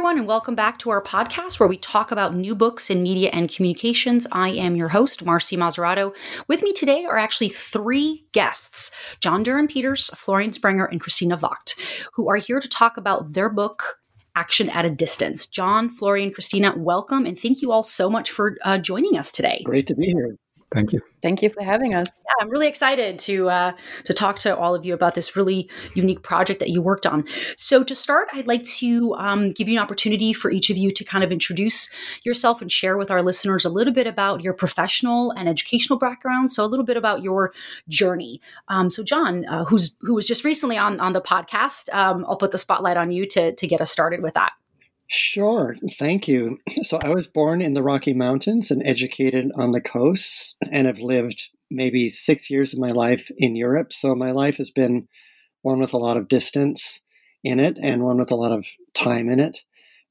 Everyone, and welcome back to our podcast where we talk about new books in media and communications. I am your host, Marcy Mazarato. With me today are actually three guests John Durham Peters, Florian Sprenger, and Christina Vagt, who are here to talk about their book, Action at a Distance. John, Florian, Christina, welcome, and thank you all so much for uh, joining us today. Great to be here. Thank you. Thank you for having us. Yeah, I'm really excited to uh, to talk to all of you about this really unique project that you worked on. So to start, I'd like to um, give you an opportunity for each of you to kind of introduce yourself and share with our listeners a little bit about your professional and educational background. So a little bit about your journey. Um, so John, uh, who's who was just recently on on the podcast, um, I'll put the spotlight on you to to get us started with that. Sure, thank you. So I was born in the Rocky Mountains and educated on the coasts, and have lived maybe six years of my life in Europe. So my life has been one with a lot of distance in it, and one with a lot of time in it.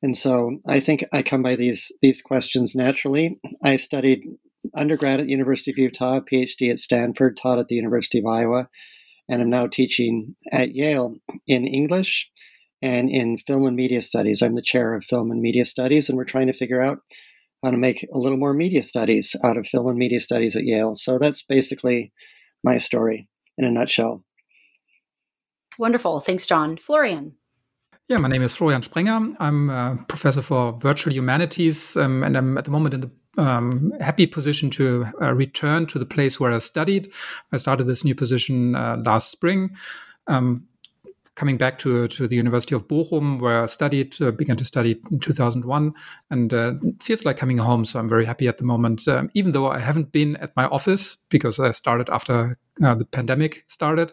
And so I think I come by these these questions naturally. I studied undergrad at University of Utah, PhD at Stanford, taught at the University of Iowa, and I'm now teaching at Yale in English and in film and media studies. I'm the chair of film and media studies, and we're trying to figure out how to make a little more media studies out of film and media studies at Yale. So that's basically my story in a nutshell. Wonderful. Thanks, John. Florian. Yeah, my name is Florian Sprenger. I'm a professor for virtual humanities, um, and I'm at the moment in the um, happy position to uh, return to the place where I studied. I started this new position uh, last spring. Um, coming back to to the University of Bochum, where I studied, uh, began to study in 2001, and uh, it feels like coming home. So I'm very happy at the moment, um, even though I haven't been at my office because I started after uh, the pandemic started.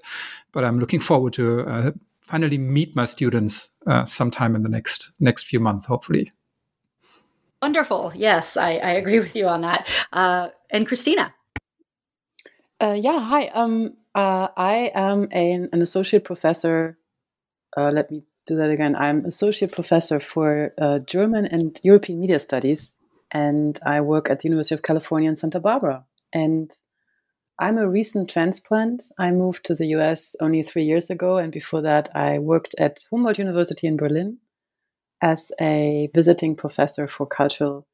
But I'm looking forward to uh, finally meet my students uh, sometime in the next next few months, hopefully. Wonderful. Yes, I, I agree with you on that. Uh, and Christina. yeah. Hi. Um, I am a, an associate professor uh, let me do that again. I'm associate professor for uh, German and European media studies, and I work at the University of California in Santa Barbara. And I'm a recent transplant. I moved to the US only three years ago, and before that, I worked at Humboldt University in Berlin as a visiting professor for cultural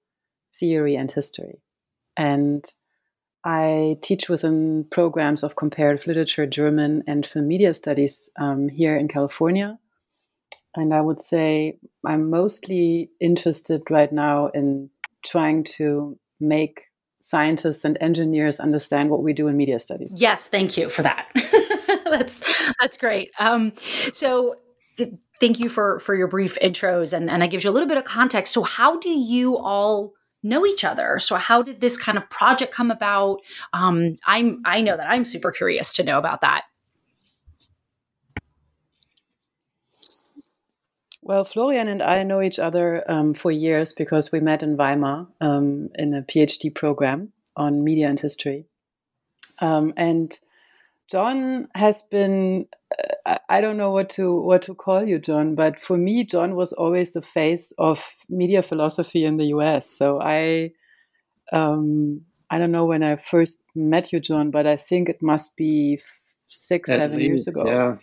theory and history. And I teach within programs of comparative literature, German, and film media studies um, here in California. And I would say I'm mostly interested right now in trying to make scientists and engineers understand what we do in media studies. Yes, thank you for that. that's that's great. Um, so thank you for for your brief intros and, and that gives you a little bit of context. So how do you all know each other. So how did this kind of project come about? Um, I'm I know that I'm super curious to know about that. Well, Florian and I know each other um, for years because we met in Weimar um, in a PhD program on media and history. Um, and John has been I don't know what to what to call you, John, but for me, John was always the face of media philosophy in the U.S. So I, um, I don't know when I first met you, John, but I think it must be six, at seven least, years ago. Yeah,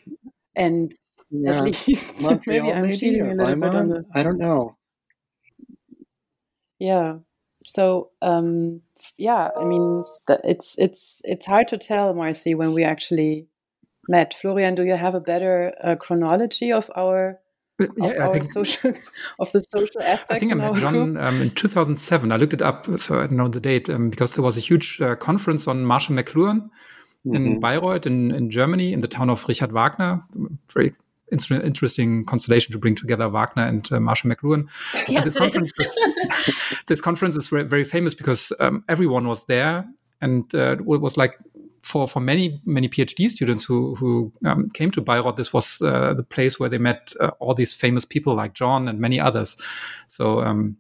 and yeah. at least maybe I'm cheating a little bit on the. I don't know. Yeah. So um, yeah, I mean, it's it's it's hard to tell, Marcy, when we actually met. Florian, do you have a better uh, chronology of our of yeah, our think, social of the social aspects? I think I met John um, in 2007. I looked it up, so I don't know the date um, because there was a huge uh, conference on Marshall McLuhan mm-hmm. in Bayreuth in, in Germany, in the town of Richard Wagner. Very interesting constellation to bring together Wagner and uh, Marshall McLuhan. Yes, this, conference, this conference is very famous because um, everyone was there, and uh, it was like for for many many PhD students who who um, came to Bayreuth, this was uh, the place where they met uh, all these famous people like John and many others. So um,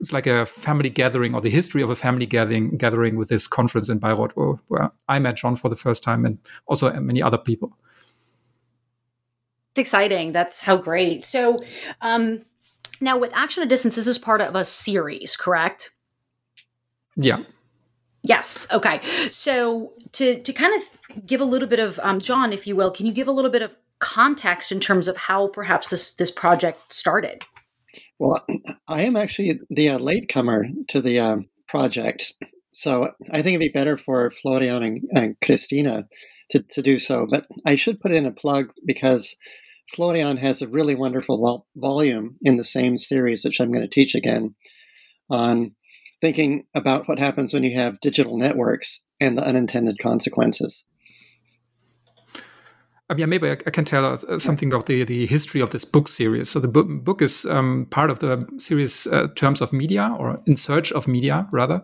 it's like a family gathering or the history of a family gathering gathering with this conference in Bayreuth, where, where I met John for the first time and also many other people. It's exciting. That's how great. So um, now with Action at Distance, this is part of a series, correct? Yeah. Yes. Okay. So to to kind of give a little bit of um, John, if you will, can you give a little bit of context in terms of how perhaps this this project started? Well, I am actually the uh, latecomer to the uh, project, so I think it'd be better for Florian and, and Christina to, to do so. But I should put in a plug because Florian has a really wonderful vol- volume in the same series, which I'm going to teach again on thinking about what happens when you have digital networks and the unintended consequences. Um, mean, maybe I, I, can tell us uh, something about the, the history of this book series. So the book, book is um, part of the series uh, Terms of Media, or In Search of Media, rather,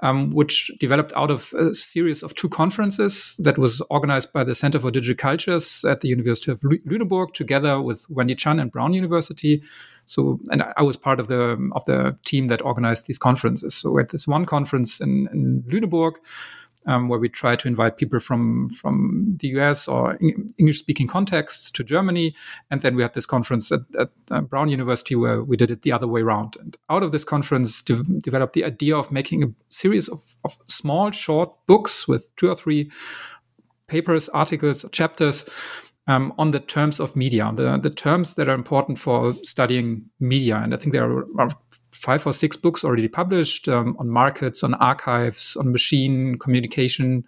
um, which developed out of a series of two conferences that was organized by the Center for Digital Cultures at the University of Lüneburg, together with Wendy Chun and Brown University. So, and I was part of the of the team that organized these conferences. So, at this one conference in, in Lüneburg um, where we try to invite people from from the US or English speaking contexts to Germany, and then we had this conference at, at uh, Brown University where we did it the other way around. And out of this conference, de- developed the idea of making a series of, of small, short books with two or three papers, articles, chapters. Um, on the terms of media, the, the terms that are important for studying media. And I think there are, are five or six books already published um, on markets, on archives, on machine communication,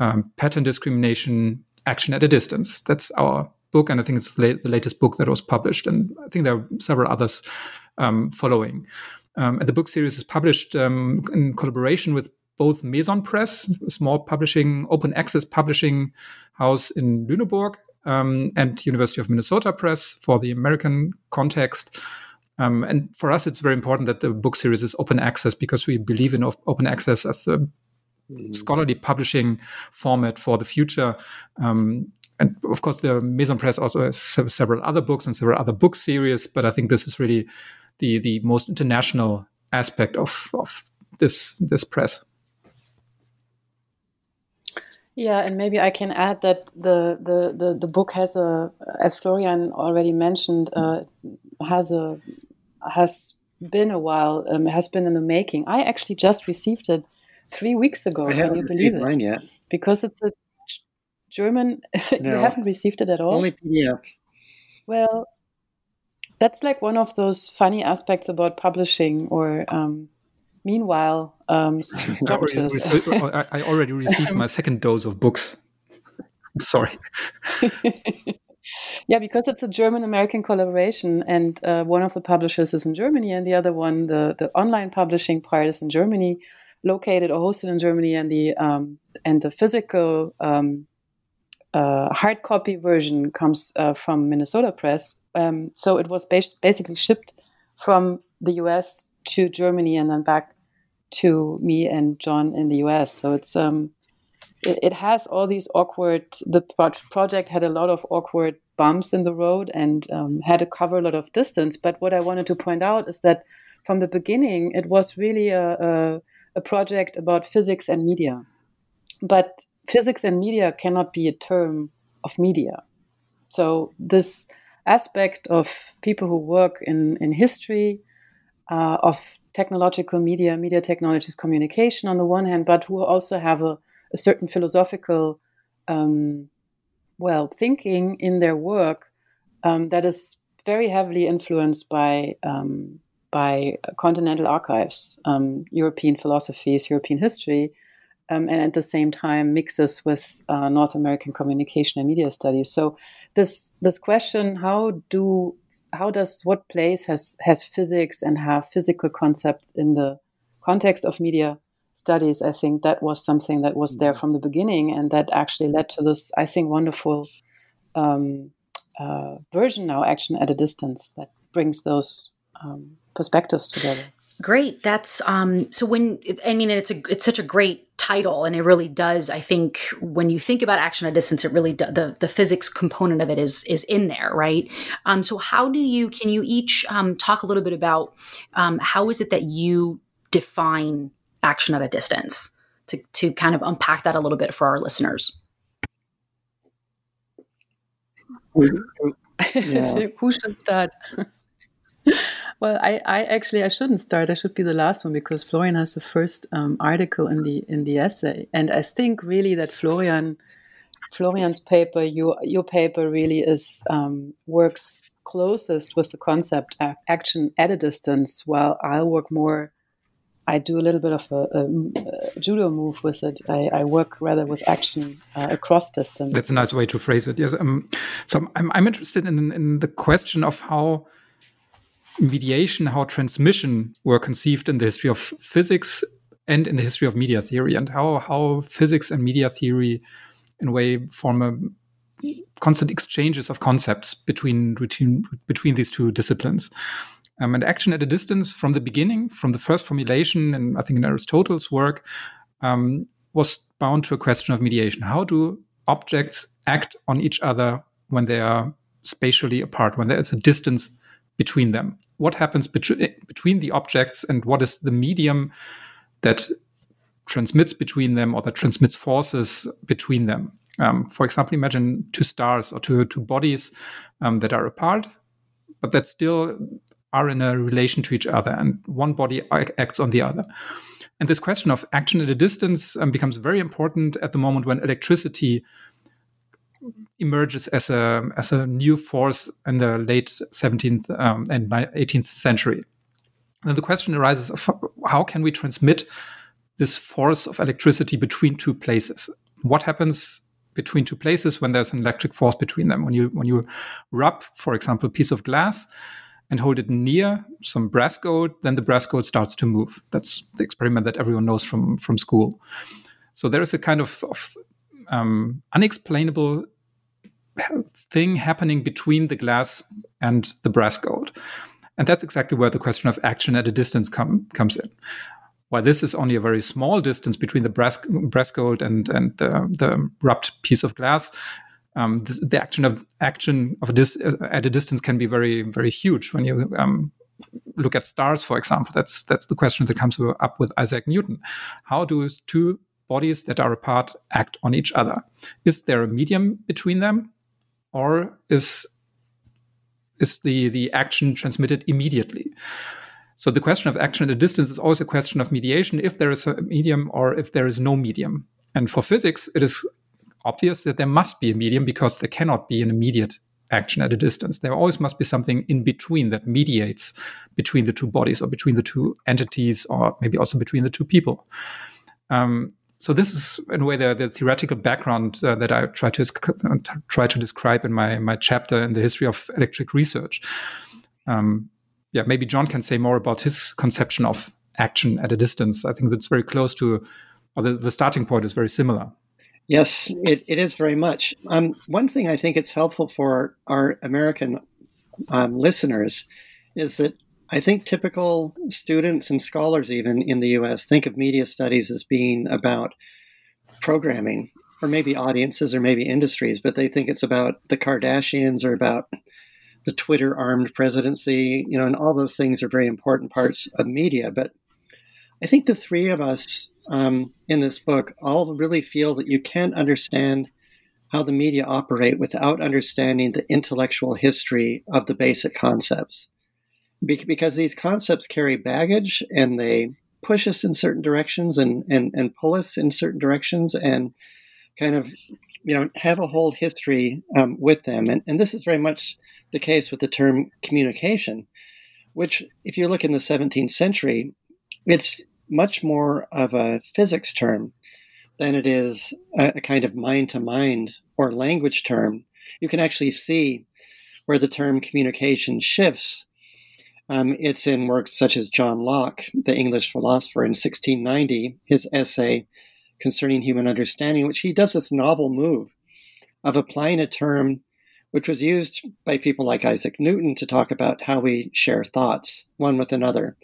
um, pattern discrimination, action at a distance. That's our book, and I think it's the latest book that was published. And I think there are several others um, following. Um, and the book series is published um, in collaboration with both Meson Press, a small publishing, open access publishing house in Lüneburg, um, and University of Minnesota Press for the American context. Um, and for us, it's very important that the book series is open access because we believe in open access as a mm-hmm. scholarly publishing format for the future. Um, and of course, the Meson Press also has several other books and several other book series, but I think this is really the the most international aspect of of this this press. Yeah, and maybe I can add that the the the, the book has a, as Florian already mentioned, uh, has a has been a while, um, has been in the making. I actually just received it three weeks ago. I Can you believe it? Mine yet. Because it's a German. No, you haven't received it at all. Only PDF. Well, that's like one of those funny aspects about publishing. Or um, meanwhile, um, I, already I already received my second dose of books. Sorry. Yeah, because it's a German American collaboration, and uh, one of the publishers is in Germany, and the other one, the, the online publishing part, is in Germany, located or hosted in Germany, and the um, and the physical um, uh, hard copy version comes uh, from Minnesota Press. Um, so it was bas- basically shipped from the US to Germany and then back to me and John in the US. So it's um, it, it has all these awkward. The project had a lot of awkward bumps in the road and um, had to cover a lot of distance. But what I wanted to point out is that from the beginning, it was really a, a, a project about physics and media. But physics and media cannot be a term of media. So this aspect of people who work in, in history, uh, of technological media, media technologies, communication on the one hand, but who also have a, a certain philosophical um, well thinking in their work um, that is very heavily influenced by um, by continental archives, um, European philosophies, European history, um, and at the same time mixes with uh, North American communication and media studies. So this this question: how do how does what place has has physics and have physical concepts in the context of media studies, I think that was something that was there mm-hmm. from the beginning, and that actually led to this, I think, wonderful um, uh, version now, action at a distance, that brings those um, perspectives together. Great. That's um so when I mean it's a it's such a great title and it really does I think when you think about action at a distance it really do, the the physics component of it is is in there, right? Um so how do you can you each um talk a little bit about um how is it that you define action at a distance to to kind of unpack that a little bit for our listeners? Yeah. Who should start? well, I, I actually I shouldn't start. I should be the last one because Florian has the first um, article in the in the essay, and I think really that Florian Florian's paper, your your paper, really is um, works closest with the concept of action at a distance. While I'll work more. I do a little bit of a, a, a judo move with it. I, I, work rather with action uh, across distance. That's a nice way to phrase it. Yes. Um, so I'm, I'm interested in, in the question of how mediation, how transmission were conceived in the history of physics and in the history of media theory, and how how physics and media theory, in a way, form a constant exchanges of concepts between between between these two disciplines. Um, and action at a distance from the beginning, from the first formulation, and I think in Aristotle's work, um, was bound to a question of mediation. How do objects act on each other when they are spatially apart, when there is a distance between them? What happens bet- between the objects and what is the medium that transmits between them or that transmits forces between them? Um, for example, imagine two stars or two, two bodies um, that are apart, but that still are in a relation to each other, and one body acts on the other. And this question of action at a distance um, becomes very important at the moment when electricity emerges as a as a new force in the late 17th um, and 18th century. And the question arises how can we transmit this force of electricity between two places? What happens between two places when there's an electric force between them? When you when you rub, for example, a piece of glass and hold it near some brass gold, then the brass gold starts to move. That's the experiment that everyone knows from from school. So there is a kind of, of um, unexplainable thing happening between the glass and the brass gold. And that's exactly where the question of action at a distance come, comes in. While this is only a very small distance between the brass, brass gold and, and the, the rubbed piece of glass, um, this, the action of action of at a distance can be very very huge. When you um, look at stars, for example, that's that's the question that comes up with Isaac Newton. How do two bodies that are apart act on each other? Is there a medium between them? or is is the the action transmitted immediately? So the question of action at a distance is always a question of mediation if there is a medium or if there is no medium. And for physics, it is obvious that there must be a medium because there cannot be an immediate action at a distance. There always must be something in between that mediates between the two bodies or between the two entities or maybe also between the two people. Um, so this is in a way the, the theoretical background uh, that I try to try to describe in my my chapter in the history of electric research. Um, yeah, maybe John can say more about his conception of action at a distance. I think that's very close to, or the, the starting point is very similar. Yes, it, it is very much. Um, one thing I think it's helpful for our American um, listeners is that I think typical students and scholars, even in the US, think of media studies as being about programming, or maybe audiences, or maybe industries, but they think it's about the Kardashians or about the Twitter armed presidency, you know, and all those things are very important parts of media. But I think the three of us um, in this book all really feel that you can't understand how the media operate without understanding the intellectual history of the basic concepts. Because these concepts carry baggage and they push us in certain directions and, and, and pull us in certain directions and kind of you know have a whole history um, with them. And, and this is very much the case with the term communication which if you look in the 17th century it's much more of a physics term than it is a, a kind of mind to mind or language term you can actually see where the term communication shifts um, it's in works such as John Locke, the English philosopher, in 1690, his essay concerning human understanding, which he does this novel move of applying a term which was used by people like Isaac Newton to talk about how we share thoughts one with another.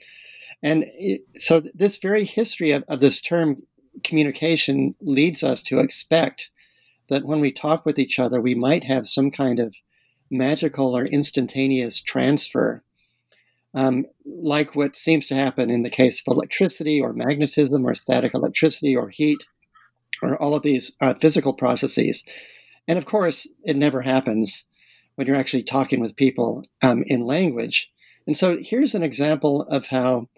And it, so this very history of, of this term communication leads us to expect that when we talk with each other, we might have some kind of magical or instantaneous transfer, um, like what seems to happen in the case of electricity or magnetism or static electricity or heat or all of these uh, physical processes. And of course, it never happens when you're actually talking with people um, in language. And so here's an example of how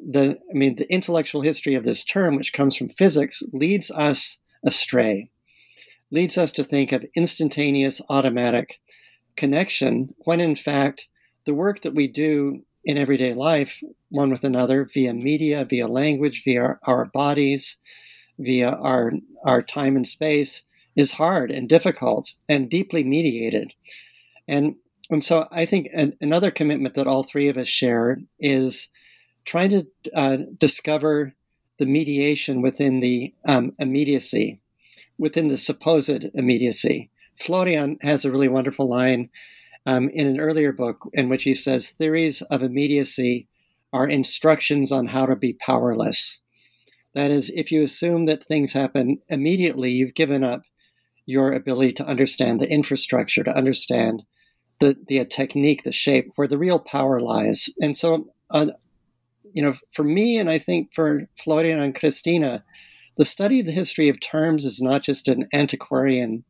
the I mean the intellectual history of this term, which comes from physics, leads us astray, leads us to think of instantaneous automatic connection when in fact the work that we do in everyday life, one with another, via media, via language, via our bodies, via our our time and space, is hard and difficult and deeply mediated. And and so I think an, another commitment that all three of us share is trying to uh, discover the mediation within the um, immediacy, within the supposed immediacy. Florian has a really wonderful line um, in an earlier book in which he says theories of immediacy are instructions on how to be powerless. That is, if you assume that things happen immediately, you've given up your ability to understand the infrastructure, to understand the, the technique, the shape, where the real power lies. And so, uh, you know, for me, and I think for Florian and Christina, the study of the history of terms is not just an antiquarian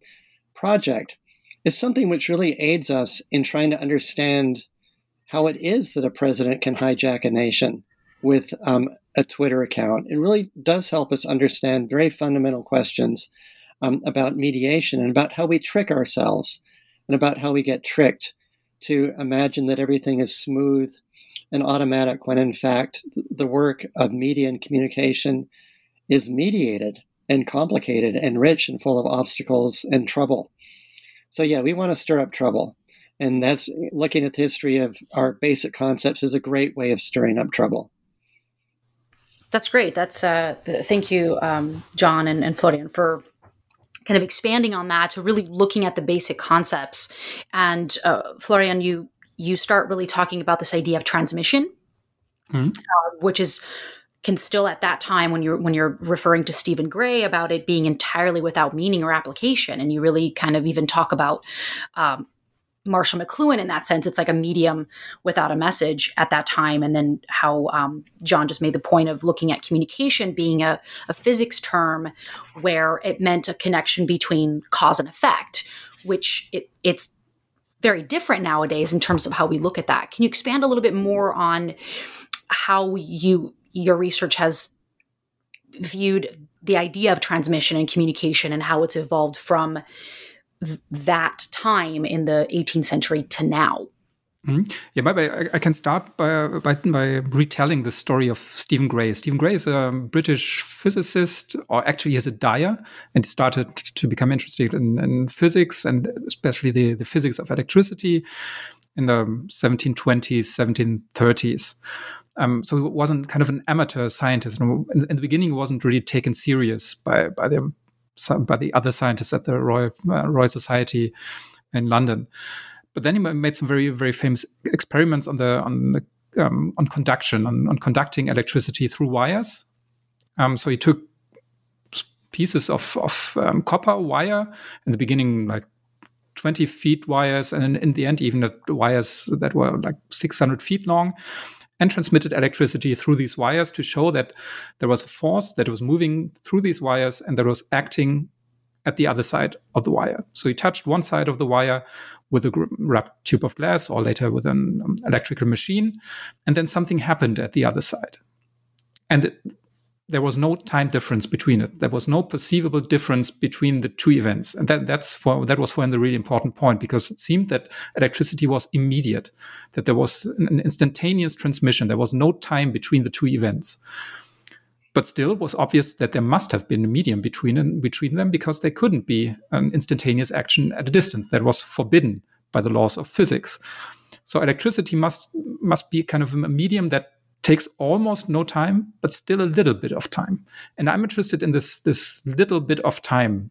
project. It's something which really aids us in trying to understand how it is that a president can hijack a nation with um, a Twitter account. It really does help us understand very fundamental questions um, about mediation and about how we trick ourselves and about how we get tricked to imagine that everything is smooth and automatic when in fact the work of media and communication is mediated and complicated and rich and full of obstacles and trouble. So, yeah, we want to stir up trouble. And that's looking at the history of our basic concepts is a great way of stirring up trouble. That's great. That's uh, thank you, um, John and, and Florian, for kind of expanding on that to really looking at the basic concepts. And uh, Florian, you you start really talking about this idea of transmission, mm-hmm. uh, which is can still at that time when you're when you're referring to Stephen Gray about it being entirely without meaning or application, and you really kind of even talk about um, Marshall McLuhan in that sense. It's like a medium without a message at that time. And then how um, John just made the point of looking at communication being a, a, physics term where it meant a connection between cause and effect, which it, it's very different nowadays in terms of how we look at that. Can you expand a little bit more on how you your research has viewed the idea of transmission and communication and how it's evolved from th- that time in the 18th century to now. Mm-hmm. Yeah, maybe I, I, can start by, by, by retelling the story of Stephen Gray. Stephen Gray is a British physicist, or actually he's a dyer, and started to become interested in, in physics and especially the, the physics of electricity in the 1720s, 1730s. Um, so he wasn't kind of an amateur scientist. In, in, the beginning, he wasn't really taken serious by by the by the other scientists at the Royal, uh, Royal Society in London. But then he made some very very famous experiments on the on the um, on conduction on, on, conducting electricity through wires. Um, so he took pieces of of um, copper wire in the beginning, like 20 feet wires, and in the end, even the wires that were like 600 feet long, and transmitted electricity through these wires to show that there was a force that was moving through these wires and that was acting at the other side of the wire. So he touched one side of the wire with a wrapped tube of glass or later with an um, electrical machine, and then something happened at the other side. And there was no time difference between it. There was no perceivable difference between the two events, and that that's for that was for him the really important point because it seemed that electricity was immediate, that there was an instantaneous transmission. There was no time between the two events. But still, it was obvious that there must have been a medium between between them because there couldn't be an instantaneous action at a distance that was forbidden by the laws of physics. So electricity must must be kind of a medium that takes almost no time, but still a little bit of time. And I'm interested in this this little bit of time,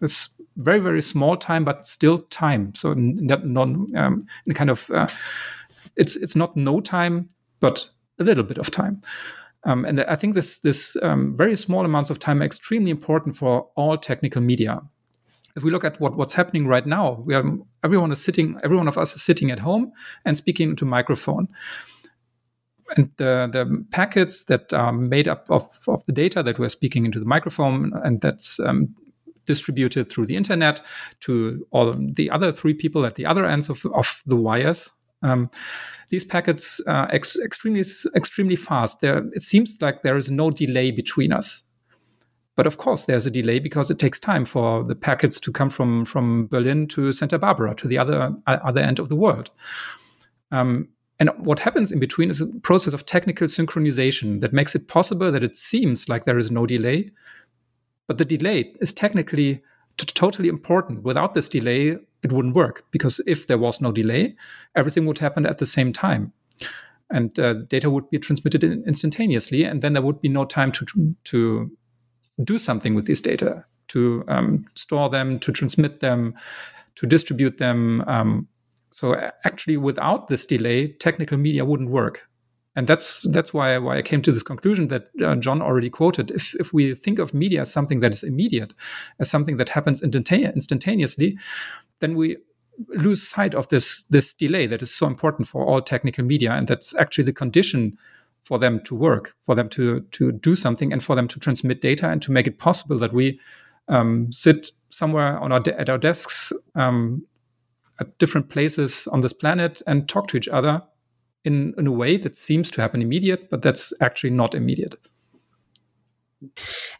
this very very small time, but still time. So not non um, kind of uh, it's it's not no time, but a little bit of time. Um, and I think this this um, very small amounts of time are extremely important for all technical media. If we look at what, what's happening right now, we are, everyone is sitting, every one of us is sitting at home and speaking into microphone. And the, the packets that are made up of, of the data that we're speaking into the microphone and that's um, distributed through the internet to all the other three people at the other ends of, of the wires. Um, these packets are ex- extremely extremely fast. There, it seems like there is no delay between us. But of course, there's a delay because it takes time for the packets to come from from Berlin to Santa Barbara to the other other end of the world. Um, and what happens in between is a process of technical synchronization that makes it possible that it seems like there is no delay, but the delay is technically t- totally important. Without this delay, it wouldn't work because if there was no delay, everything would happen at the same time. And uh, data would be transmitted instantaneously, and then there would be no time to to do something with these data, to um, store them, to transmit them, to distribute them. Um, so actually, without this delay, technical media wouldn't work and that's that's why why I came to this conclusion that uh, John already quoted. If if we think of media as something that is immediate, as something that happens instantaneously, then we lose sight of this this delay that is so important for all technical media, and that's actually the condition for them to work, for them to to do something, and for them to transmit data and to make it possible that we um, sit somewhere on our de- at our desks um, at different places on this planet and talk to each other in, in a way that seems to happen immediate, but that's actually not immediate.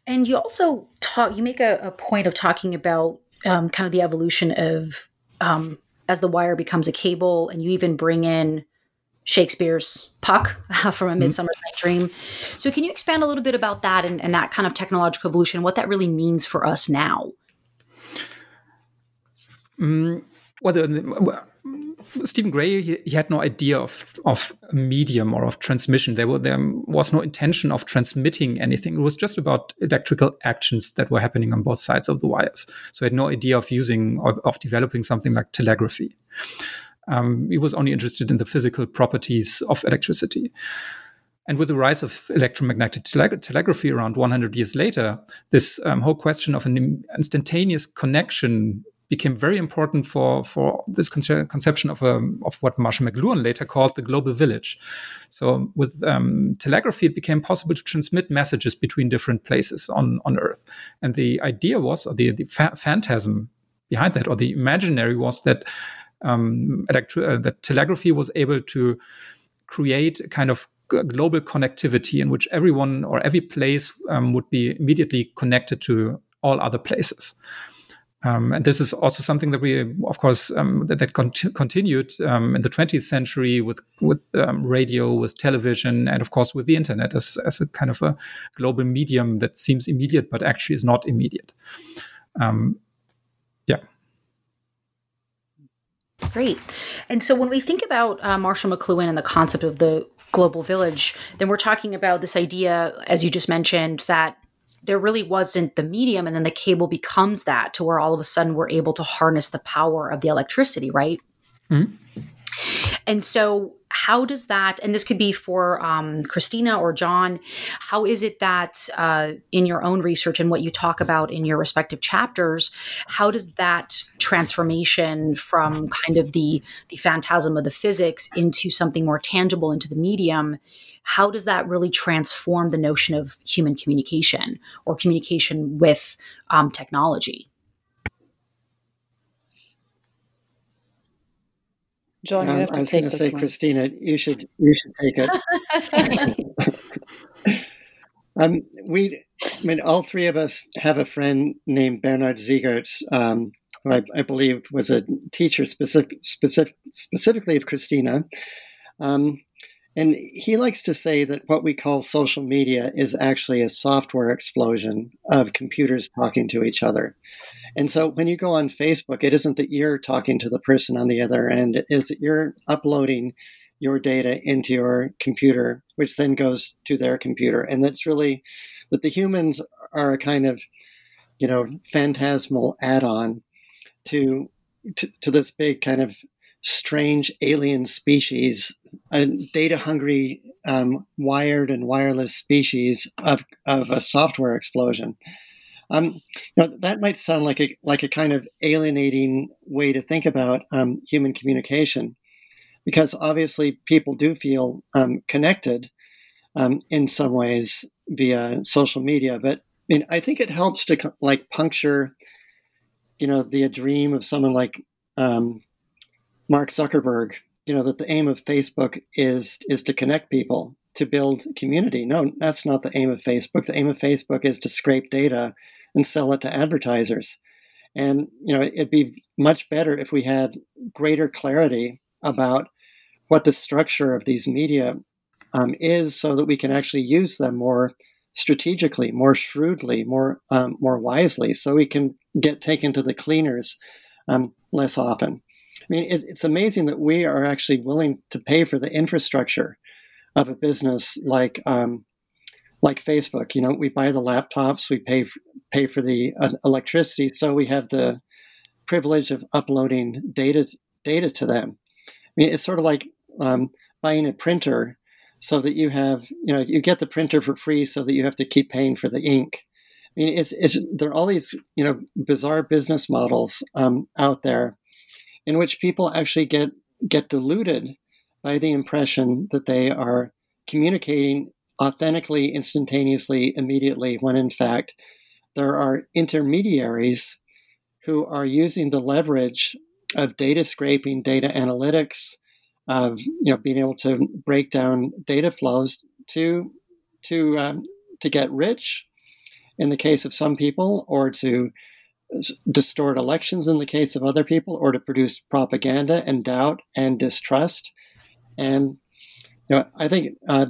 And you also talk, you make a, a point of talking about um, kind of the evolution of um, as the wire becomes a cable, and you even bring in Shakespeare's Puck from A mm-hmm. Midsummer mm-hmm. Night Dream. So, can you expand a little bit about that and, and that kind of technological evolution, what that really means for us now? Mm, well, the, Stephen Gray, he, he, had no idea of, of medium or of transmission. There, were, there was no intention of transmitting anything. It was just about electrical actions that were happening on both sides of the wires. So he had no idea of using, of, of developing something like telegraphy. Um, he was only interested in the physical properties of electricity. And with the rise of electromagnetic tele- telegraphy around 100 years later, this um, whole question of an instantaneous connection became very important for for this conception of a, um, of what Marshall McLuhan later called the global village. So with um, telegraphy, it became possible to transmit messages between different places on on Earth. And the idea was, or the the fa- phantasm behind that, or the imaginary was that um, uh, that telegraphy was able to create a kind of global connectivity in which everyone or every place um, would be immediately connected to all other places. Um, and this is also something that we, of course, um, that, that continued um, in the 20th century with with um, radio, with television, and of course with the internet as as a kind of a global medium that seems immediate but actually is not immediate. Um, yeah. Great. And so when we think about uh, Marshall McLuhan and the concept of the global village, then we're talking about this idea, as you just mentioned, that there really wasn't the medium and then the cable becomes that to where all of a sudden we're able to harness the power of the electricity right mm-hmm. and so how does that and this could be for um, christina or john how is it that uh, in your own research and what you talk about in your respective chapters how does that transformation from kind of the the phantasm of the physics into something more tangible into the medium how does that really transform the notion of human communication or communication with um, technology? John, you have to I was take this say, one. Christina, you should you should take it. um, we, I mean, all three of us have a friend named Bernhard Siegert, um, who I, I, believe was a teacher specific, specific, specifically of Christina. Um, and he likes to say that what we call social media is actually a software explosion of computers talking to each other. And so when you go on Facebook, it isn't that you're talking to the person on the other end, it is that you're uploading your data into your computer, which then goes to their computer. And that's really that the humans are a kind of, you know, phantasmal add on to, to, to this big kind of strange alien species, a data hungry um, wired and wireless species of, of a software explosion. Um, you know, that might sound like a like a kind of alienating way to think about um, human communication, because obviously people do feel um, connected um, in some ways via social media. But I mean, I think it helps to like puncture, you know, the dream of someone like um, Mark Zuckerberg. You know that the aim of Facebook is is to connect people to build community. No, that's not the aim of Facebook. The aim of Facebook is to scrape data and sell it to advertisers. And you know, it'd be much better if we had greater clarity about what the structure of these media um, is, so that we can actually use them more strategically, more shrewdly, more um, more wisely, so we can get taken to the cleaners um, less often. I mean, it's, it's amazing that we are actually willing to pay for the infrastructure of a business like um, like Facebook. You know, we buy the laptops, we pay pay for the uh, electricity, so we have the privilege of uploading data data to them. I mean, it's sort of like um, buying a printer, so that you have you know you get the printer for free, so that you have to keep paying for the ink. I mean, it's, it's there are all these you know bizarre business models um, out there in which people actually get get deluded by the impression that they are communicating authentically, instantaneously, immediately, when in fact there are intermediaries who are using the leverage of data scraping, data analytics, of you know being able to break down data flows to to um, to get rich in the case of some people, or to distort elections in the case of other people, or to produce propaganda and doubt and distrust. And you know, I think uh,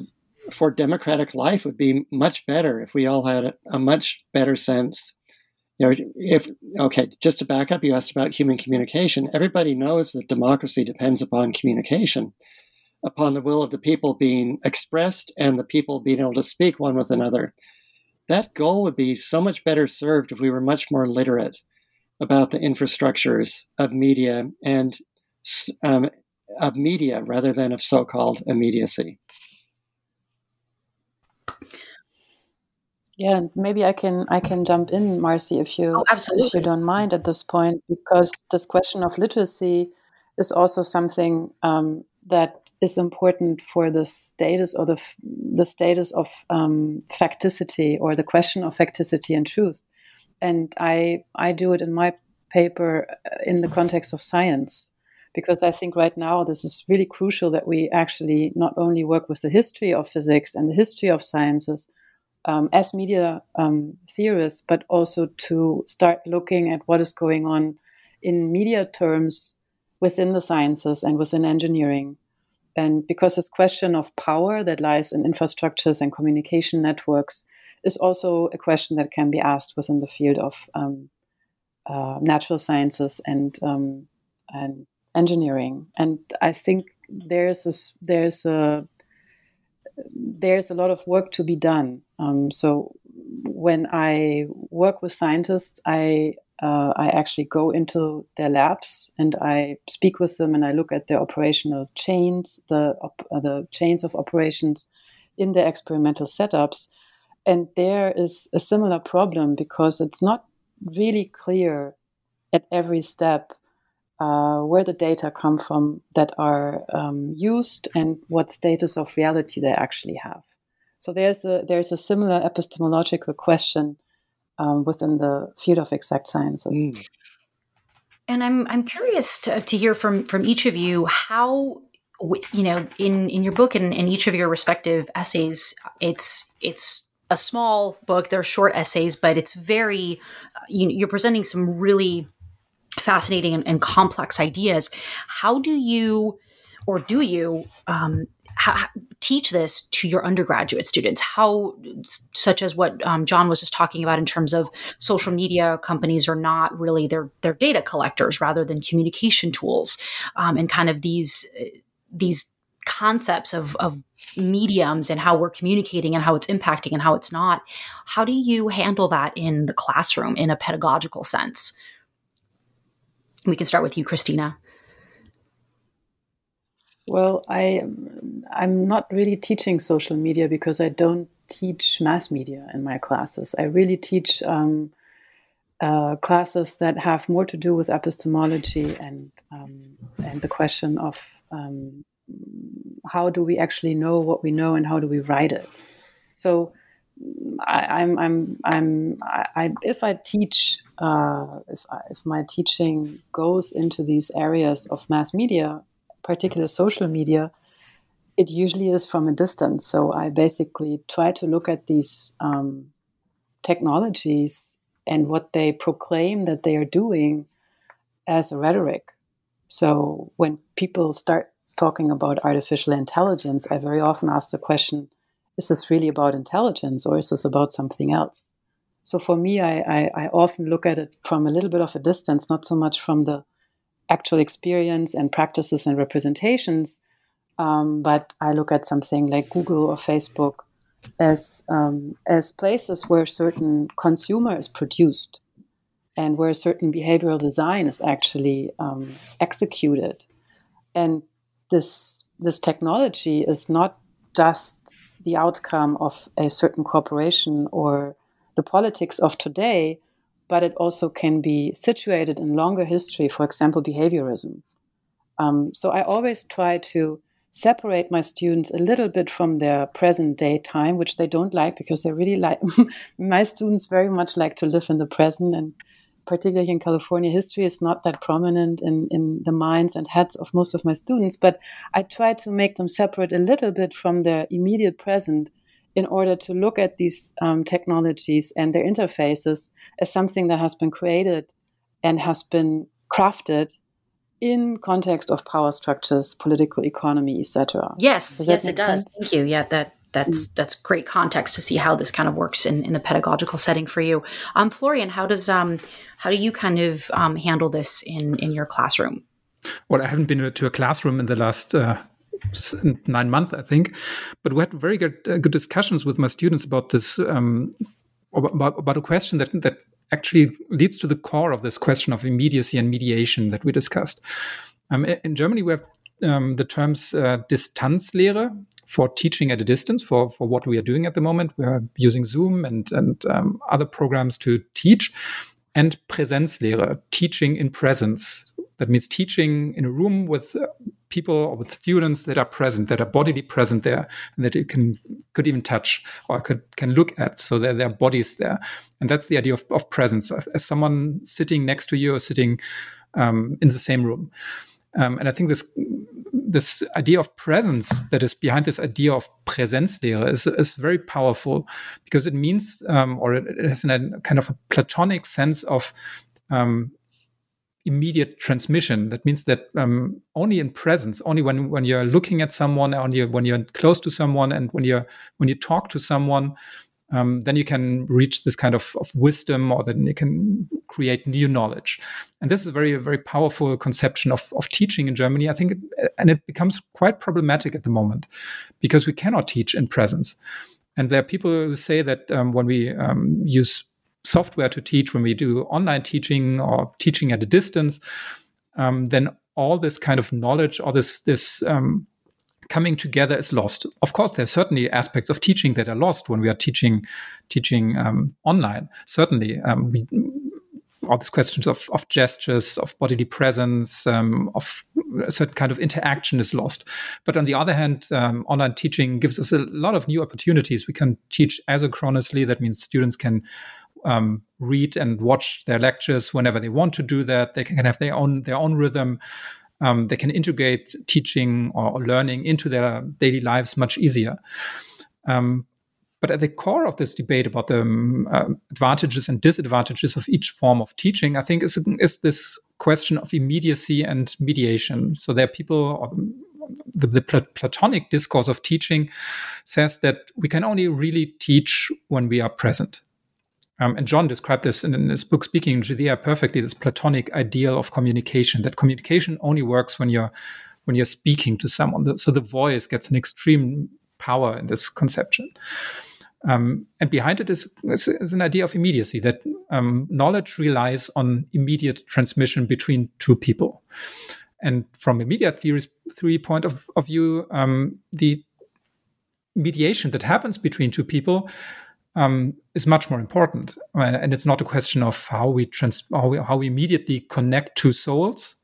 for democratic life would be much better if we all had a, a, much better sense. You know, if okay, just to back up, you asked about human communication. Everybody knows that democracy depends upon communication, upon the will of the people being expressed and the people being able to speak one with another. That goal would be so much better served if we were much more literate about the infrastructures of media and um, of media rather than of so-called immediacy. Yeah, maybe I can I can jump in, Marcy, if you oh, if you don't mind at this point, because this question of literacy is also something um, that is important for the status or the the status of um, facticity or the question of facticity and truth. And I I do it in my paper uh, in the context of science because I think right now this is really crucial that we actually not only work with the history of physics and the history of sciences um, as media um, theorists, but also to start looking at what is going on in media terms within the sciences and within engineering. And because this question of power that lies in infrastructures and communication networks is also a question that can be asked within the field of um, uh, natural sciences and um, and engineering. And I think there's a, there's a there's a lot of work to be done. Um, so when I work with scientists, I uh, I actually go into their labs and I speak with them and I look at their operational chains, the uh, the chains of operations in their experimental setups, and there is a similar problem because it's not really clear at every step uh, where the data come from that are um, used and what status of reality they actually have. So there's a there's a similar epistemological question um, within the field of exact sciences. Mm. And I'm I'm curious to, to hear from from each of you how you know in in your book and in each of your respective essays it's it's a small book they're short essays but it's very uh, you, you're presenting some really fascinating and, and complex ideas. How do you, or do you, um, teach this to your undergraduate students? How, such as what um, John was just talking about in terms of social media companies are not really they're they're data collectors rather than communication tools, um, and kind of these these concepts of of mediums and how we're communicating and how it's impacting and how it's not. How do you handle that in the classroom in a pedagogical sense? We can start with you, Christina. Well, I I'm not really teaching social media because I don't teach mass media in my classes. I really teach um, uh, classes that have more to do with epistemology and um, and the question of um, how do we actually know what we know and how do we write it. So I, am I'm, I'm, I'm, I, if I teach, uh, if, if my teaching goes into these areas of mass media, particular social media, it usually is from a distance. So I basically try to look at these um, technologies and what they proclaim that they are doing as a rhetoric. So when people start talking about artificial intelligence, I very often ask the question is this really about intelligence or is this about something else? So for me, I, I, I, often look at it from a little bit of a distance, not so much from the actual experience and practices and representations, um, but I look at something like Google or Facebook as um, as places where certain consumer is produced and where certain behavioral design is actually um, executed, and this this technology is not just the outcome of a certain corporation or the politics of today, but it also can be situated in longer history, for example, behaviorism. Um, so I always try to separate my students a little bit from their present day time, which they don't like because they really like my students very much like to live in the present and particularly in California, history is not that prominent in, in the minds and heads of most of my students, but I try to make them separate a little bit from their immediate present in order to look at these um, technologies and their interfaces as something that has been created and has been crafted in context of power structures, political economy, etc. Yes, yes, it does. Sense? Thank you. Yeah, that that's mm. that's great context to see how this kind of works in, in the pedagogical setting for you. Um, Florian, how does um, how do you kind of um, handle this in in your classroom? Well, I haven't been to a classroom in the last uh, nine months, I think, but we had very good uh, good discussions with my students about this um, about, about a question that that actually leads to the core of this question of immediacy and mediation that we discussed. Um, in Germany, we have um, the terms uh, Distanzlehre for teaching at a distance for, for what we are doing at the moment. We are using Zoom and, and um, other programs to teach. And Präsenzlehre, teaching in presence. That means teaching in a room with people or with students that are present, that are bodily present there, and that you can could even touch or could can look at, so there are bodies there. And that's the idea of, of presence, as someone sitting next to you or sitting um, in the same room. Um, and I think this this idea of presence that is behind this idea of Präsenzlehre is, is very powerful because it means, um, or it, it, has a kind of a Platonic sense of um, immediate transmission. That means that um, only in presence, only when when you're looking at someone, only when you're close to someone, and when you're when you talk to someone, um, then you can reach this kind of, of wisdom or then you can create new knowledge. And this is a very, very powerful conception of, of teaching in Germany, I think, it, and it becomes quite problematic at the moment because we cannot teach in presence. And there are people who say that um, when we um, use software to teach, when we do online teaching or teaching at a distance, um, then all this kind of knowledge or this, this um, coming together is lost. Of course, there's certainly aspects of teaching that are lost when we are teaching teaching um, online. Certainly, um, we, all these questions of, of gestures, of bodily presence, um, of a certain kind of interaction is lost. But on the other hand, um, online teaching gives us a lot of new opportunities. We can teach asynchronously. That means students can um, read and watch their lectures whenever they want to do that. They can have their own their own rhythm um, they can integrate teaching or learning into their daily lives much easier. Um, but at the core of this debate about the um, advantages and disadvantages of each form of teaching, I think is, is this question of immediacy and mediation. So there are people, the, the Platonic discourse of teaching says that we can only really teach when we are present. Um, and John described this in, in, his book, Speaking into the Air, perfectly. This Platonic ideal of communication that communication only works when you're when you're speaking to someone. So the voice gets an extreme power in this conception. Um, and behind it is, is, is, an idea of immediacy that um, knowledge relies on immediate transmission between two people. And from a media theory, theory point of, of view, um, the mediation that happens between two people um, is much more important. And it's not a question of how we, trans- how we how we immediately connect two souls,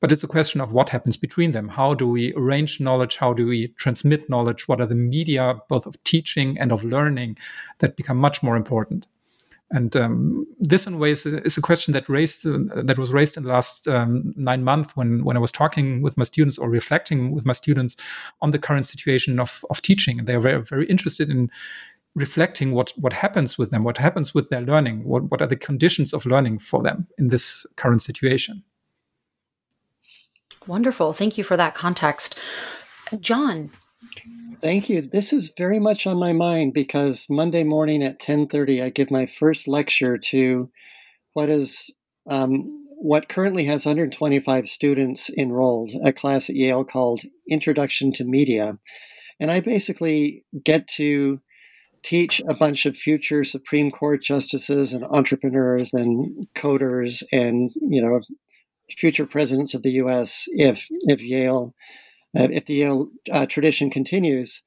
but it's a question of what happens between them. How do we arrange knowledge? How do we transmit knowledge? What are the media, both of teaching and of learning, that become much more important? And um, this, in ways, is a question that raised uh, that was raised in the last um, nine months when when I was talking with my students or reflecting with my students on the current situation of of teaching, and they very very interested in reflecting what what happens with them, what happens with their learning, what what are the conditions of learning for them in this current situation. Wonderful, thank you for that context, John. Thank you. This is very much on my mind because Monday morning at 10:30 I give my first lecture to what is um, what currently has 125 students enrolled, a class at Yale called Introduction to Media. And I basically get to teach a bunch of future Supreme Court justices and entrepreneurs and coders and you know future presidents of the U.S. if if Yale uh, if the Yale uh, tradition continues,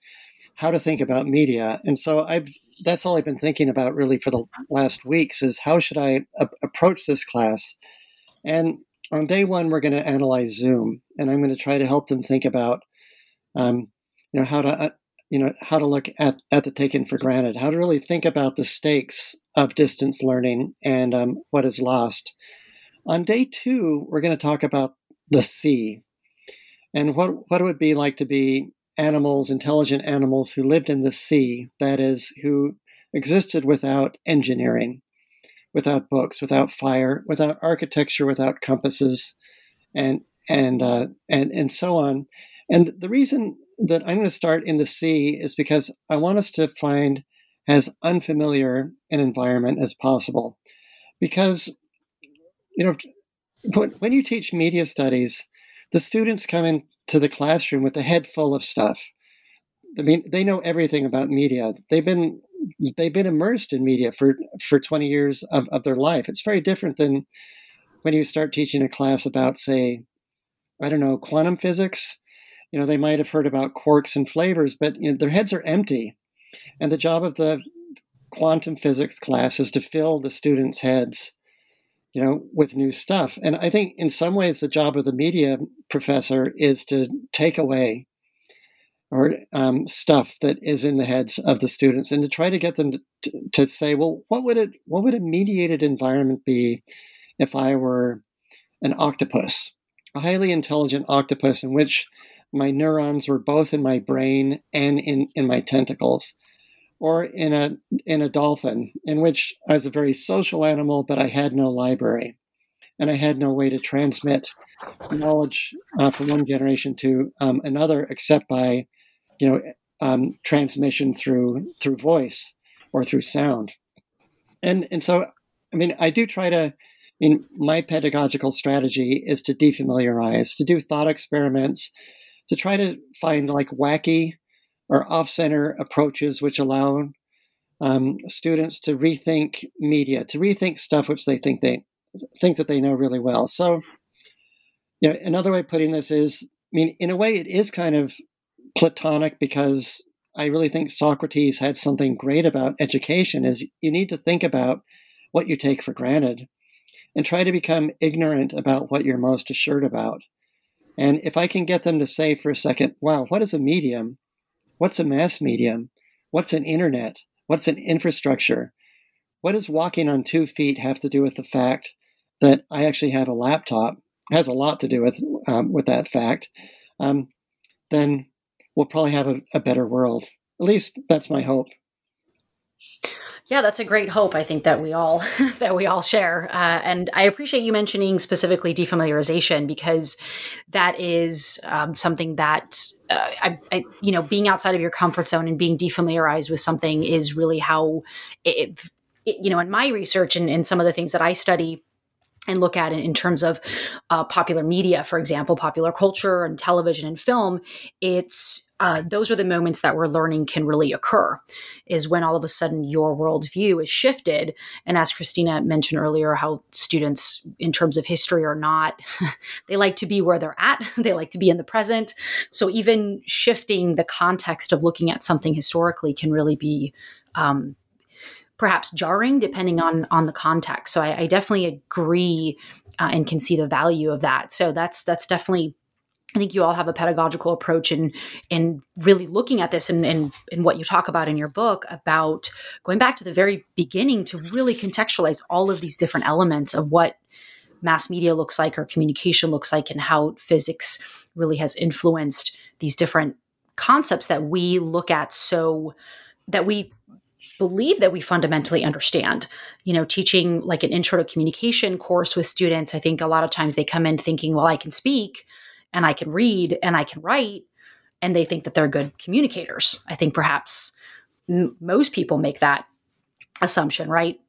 how to think about media. And so I've that's all I've been thinking about really for the last weeks is how should I a- approach this class. And on day one, we're going to analyze Zoom, and I'm going to try to help them think about, um, you know, how to uh, you know how to look at at the taken for granted, how to really think about the stakes of distance learning and um, what is lost. On day two, we're going to talk about the sea and what what it would be like to be animals, intelligent animals who lived in the sea, that is, who existed without engineering, without books, without fire, without architecture, without compasses, and and uh, and and so on. And the reason that I'm going to start in the sea is because I want us to find as unfamiliar an environment as possible, because you know when you teach media studies the students come into the classroom with a head full of stuff. I mean, they know everything about media. They've been they've been immersed in media for for 20 years of, of their life. It's very different than when you start teaching a class about, say, I don't know, quantum physics. You know, they might have heard about quarks and flavors, but you know, their heads are empty. And the job of the quantum physics class is to fill the students' heads you know, with new stuff. And I think in some ways the job of the media professor is to take away or um, stuff that is in the heads of the students and to try to get them to, to, say, well, what would it, what would a mediated environment be if I were an octopus, a highly intelligent octopus in which my neurons were both in my brain and in, in my tentacles? or in a in a dolphin, in which I was a very social animal, but I had no library, and I had no way to transmit knowledge uh, from one generation to um, another, except by, you know, um, transmission through through voice or through sound, and and so I mean I do try to. I mean, my pedagogical strategy is to defamiliarize, to do thought experiments, to try to find like wacky or off-center approaches which allow um, students to rethink media, to rethink stuff which they think they think that they know really well. So, you know, another way of putting this is, I mean, in a way, it is kind of platonic because I really think Socrates had something great about education. Is you need to think about what you take for granted and try to become ignorant about what you're most assured about. And if I can get them to say for a second, wow, what is a medium? What's a mass medium? What's an internet? What's an infrastructure? What does walking on two feet have to do with the fact that I actually have a laptop? It has a lot to do with um, with that fact. Um, then we'll probably have a, a better world. At least that's my hope. Yeah, that's a great hope. I think that we all that we all share, uh, and I appreciate you mentioning specifically defamiliarization because that is um, something that uh, I, I, you know, being outside of your comfort zone and being defamiliarized with something is really how it, it you know, in my research and in some of the things that I study and look at it in terms of uh, popular media, for example, popular culture and television and film, it's uh, those are the moments that we're learning can really occur is when all of a sudden your worldview is shifted. And as christina mentioned earlier how students in terms of history are not they like to be where they're at they like to be in the present. So even shifting the context of looking at something historically can really be um, perhaps jarring depending on on the context. So I, I definitely agree uh, and can see the value of that. So that's that's definitely. I think you all have a pedagogical approach in in really looking at this and, and, and what you talk about in your book about going back to the very beginning to really contextualize all of these different elements of what mass media looks like or communication looks like and how physics really has influenced these different concepts that we look at so that we believe that we fundamentally understand. You know, teaching like an intro to communication course with students, I think a lot of times they come in thinking, well, I can speak and I can read and I can write, and they think that they're good communicators. I think perhaps m- most people make that assumption, right?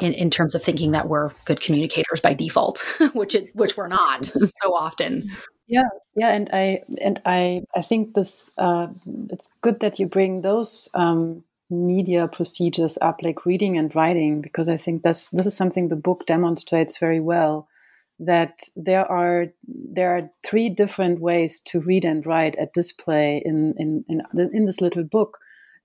In, in terms of thinking that we're good communicators by default, which it, which we're not so often. Yeah, yeah, and I and I I think this uh, it's good that you bring those um, media procedures up, like reading and writing, because I think that's this is something the book demonstrates very well. That there are there are three different ways to read and write at display in in in, in this little book,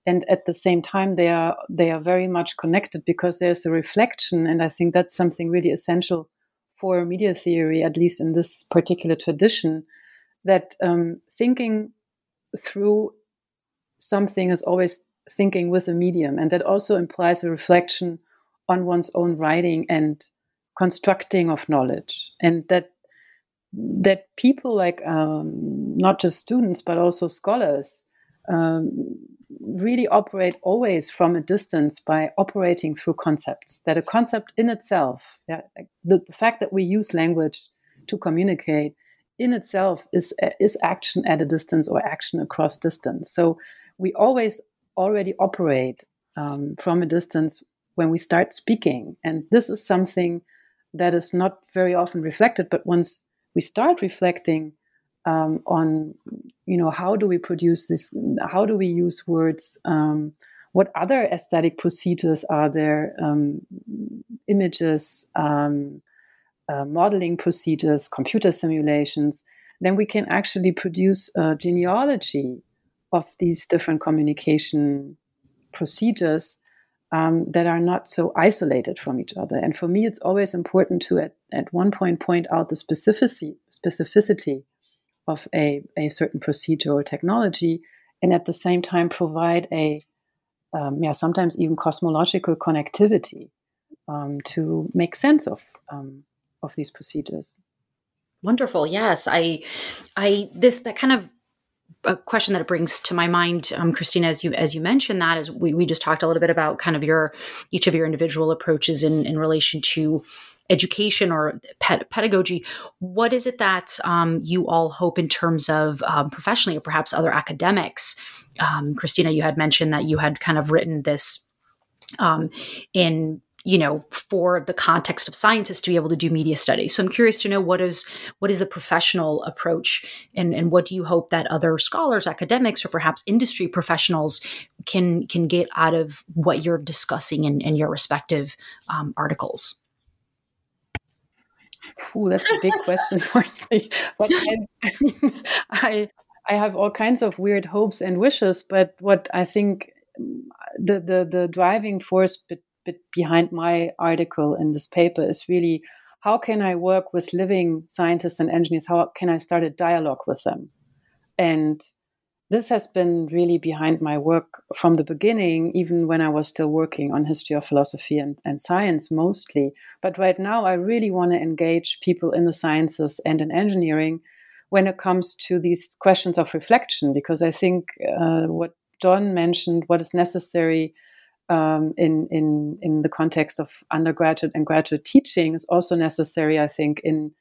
and at the same time they are they are very much connected because there's a reflection, and I think that's something really essential for media theory, at least in this particular tradition, that um, thinking through something is always thinking with a medium. And that also implies a reflection on one's own writing and constructing of knowledge. And that that people like um, not just students but also scholars um, really operate always from a distance by operating through concepts. That a concept in itself, yeah, the, the fact that we use language to communicate in itself is is action at a distance or action across distance. So we always already operate um, from a distance when we start speaking, and this is something that is not very often reflected. But once we start reflecting um, on you know how do we produce this how do we use words um, what other aesthetic procedures are there um, images um, uh, modeling procedures computer simulations then we can actually produce a genealogy of these different communication procedures um, that are not so isolated from each other. And for me, it's always important to at, at one point point out the specificity specificity of a, a certain procedure or technology, and at the same time provide a um, yeah sometimes even cosmological connectivity um, to make sense of um, of these procedures. Wonderful. Yes, I, I this that kind of a question that it brings to my mind, um, Christina, as you as you mentioned that is we we just talked a little bit about kind of your each of your individual approaches in in relation to education or ped- pedagogy, what is it that um, you all hope in terms of um, professionally or perhaps other academics? Um, Christina, you had mentioned that you had kind of written this um, in you know for the context of scientists to be able to do media studies so i'm curious to know what is what is the professional approach and and what do you hope that other scholars academics or perhaps industry professionals can can get out of what you're discussing in, in your respective um, articles Ooh, that's a big question, Marcy. But I, I, I have all kinds of weird hopes and wishes. But what I think mm, the the, the driving force be, be behind my article in this paper is really how can I work with living scientists and engineers? How can I start a dialogue with them? And this has been really behind my work from the beginning, even when I was still working on history of philosophy and, and science mostly. But right now, I really want to engage people in the sciences and in engineering when it comes to these questions of reflection, because I think uh, what John mentioned, what is necessary um, in, in, in the context of undergraduate and graduate teaching, is also necessary, I think, in,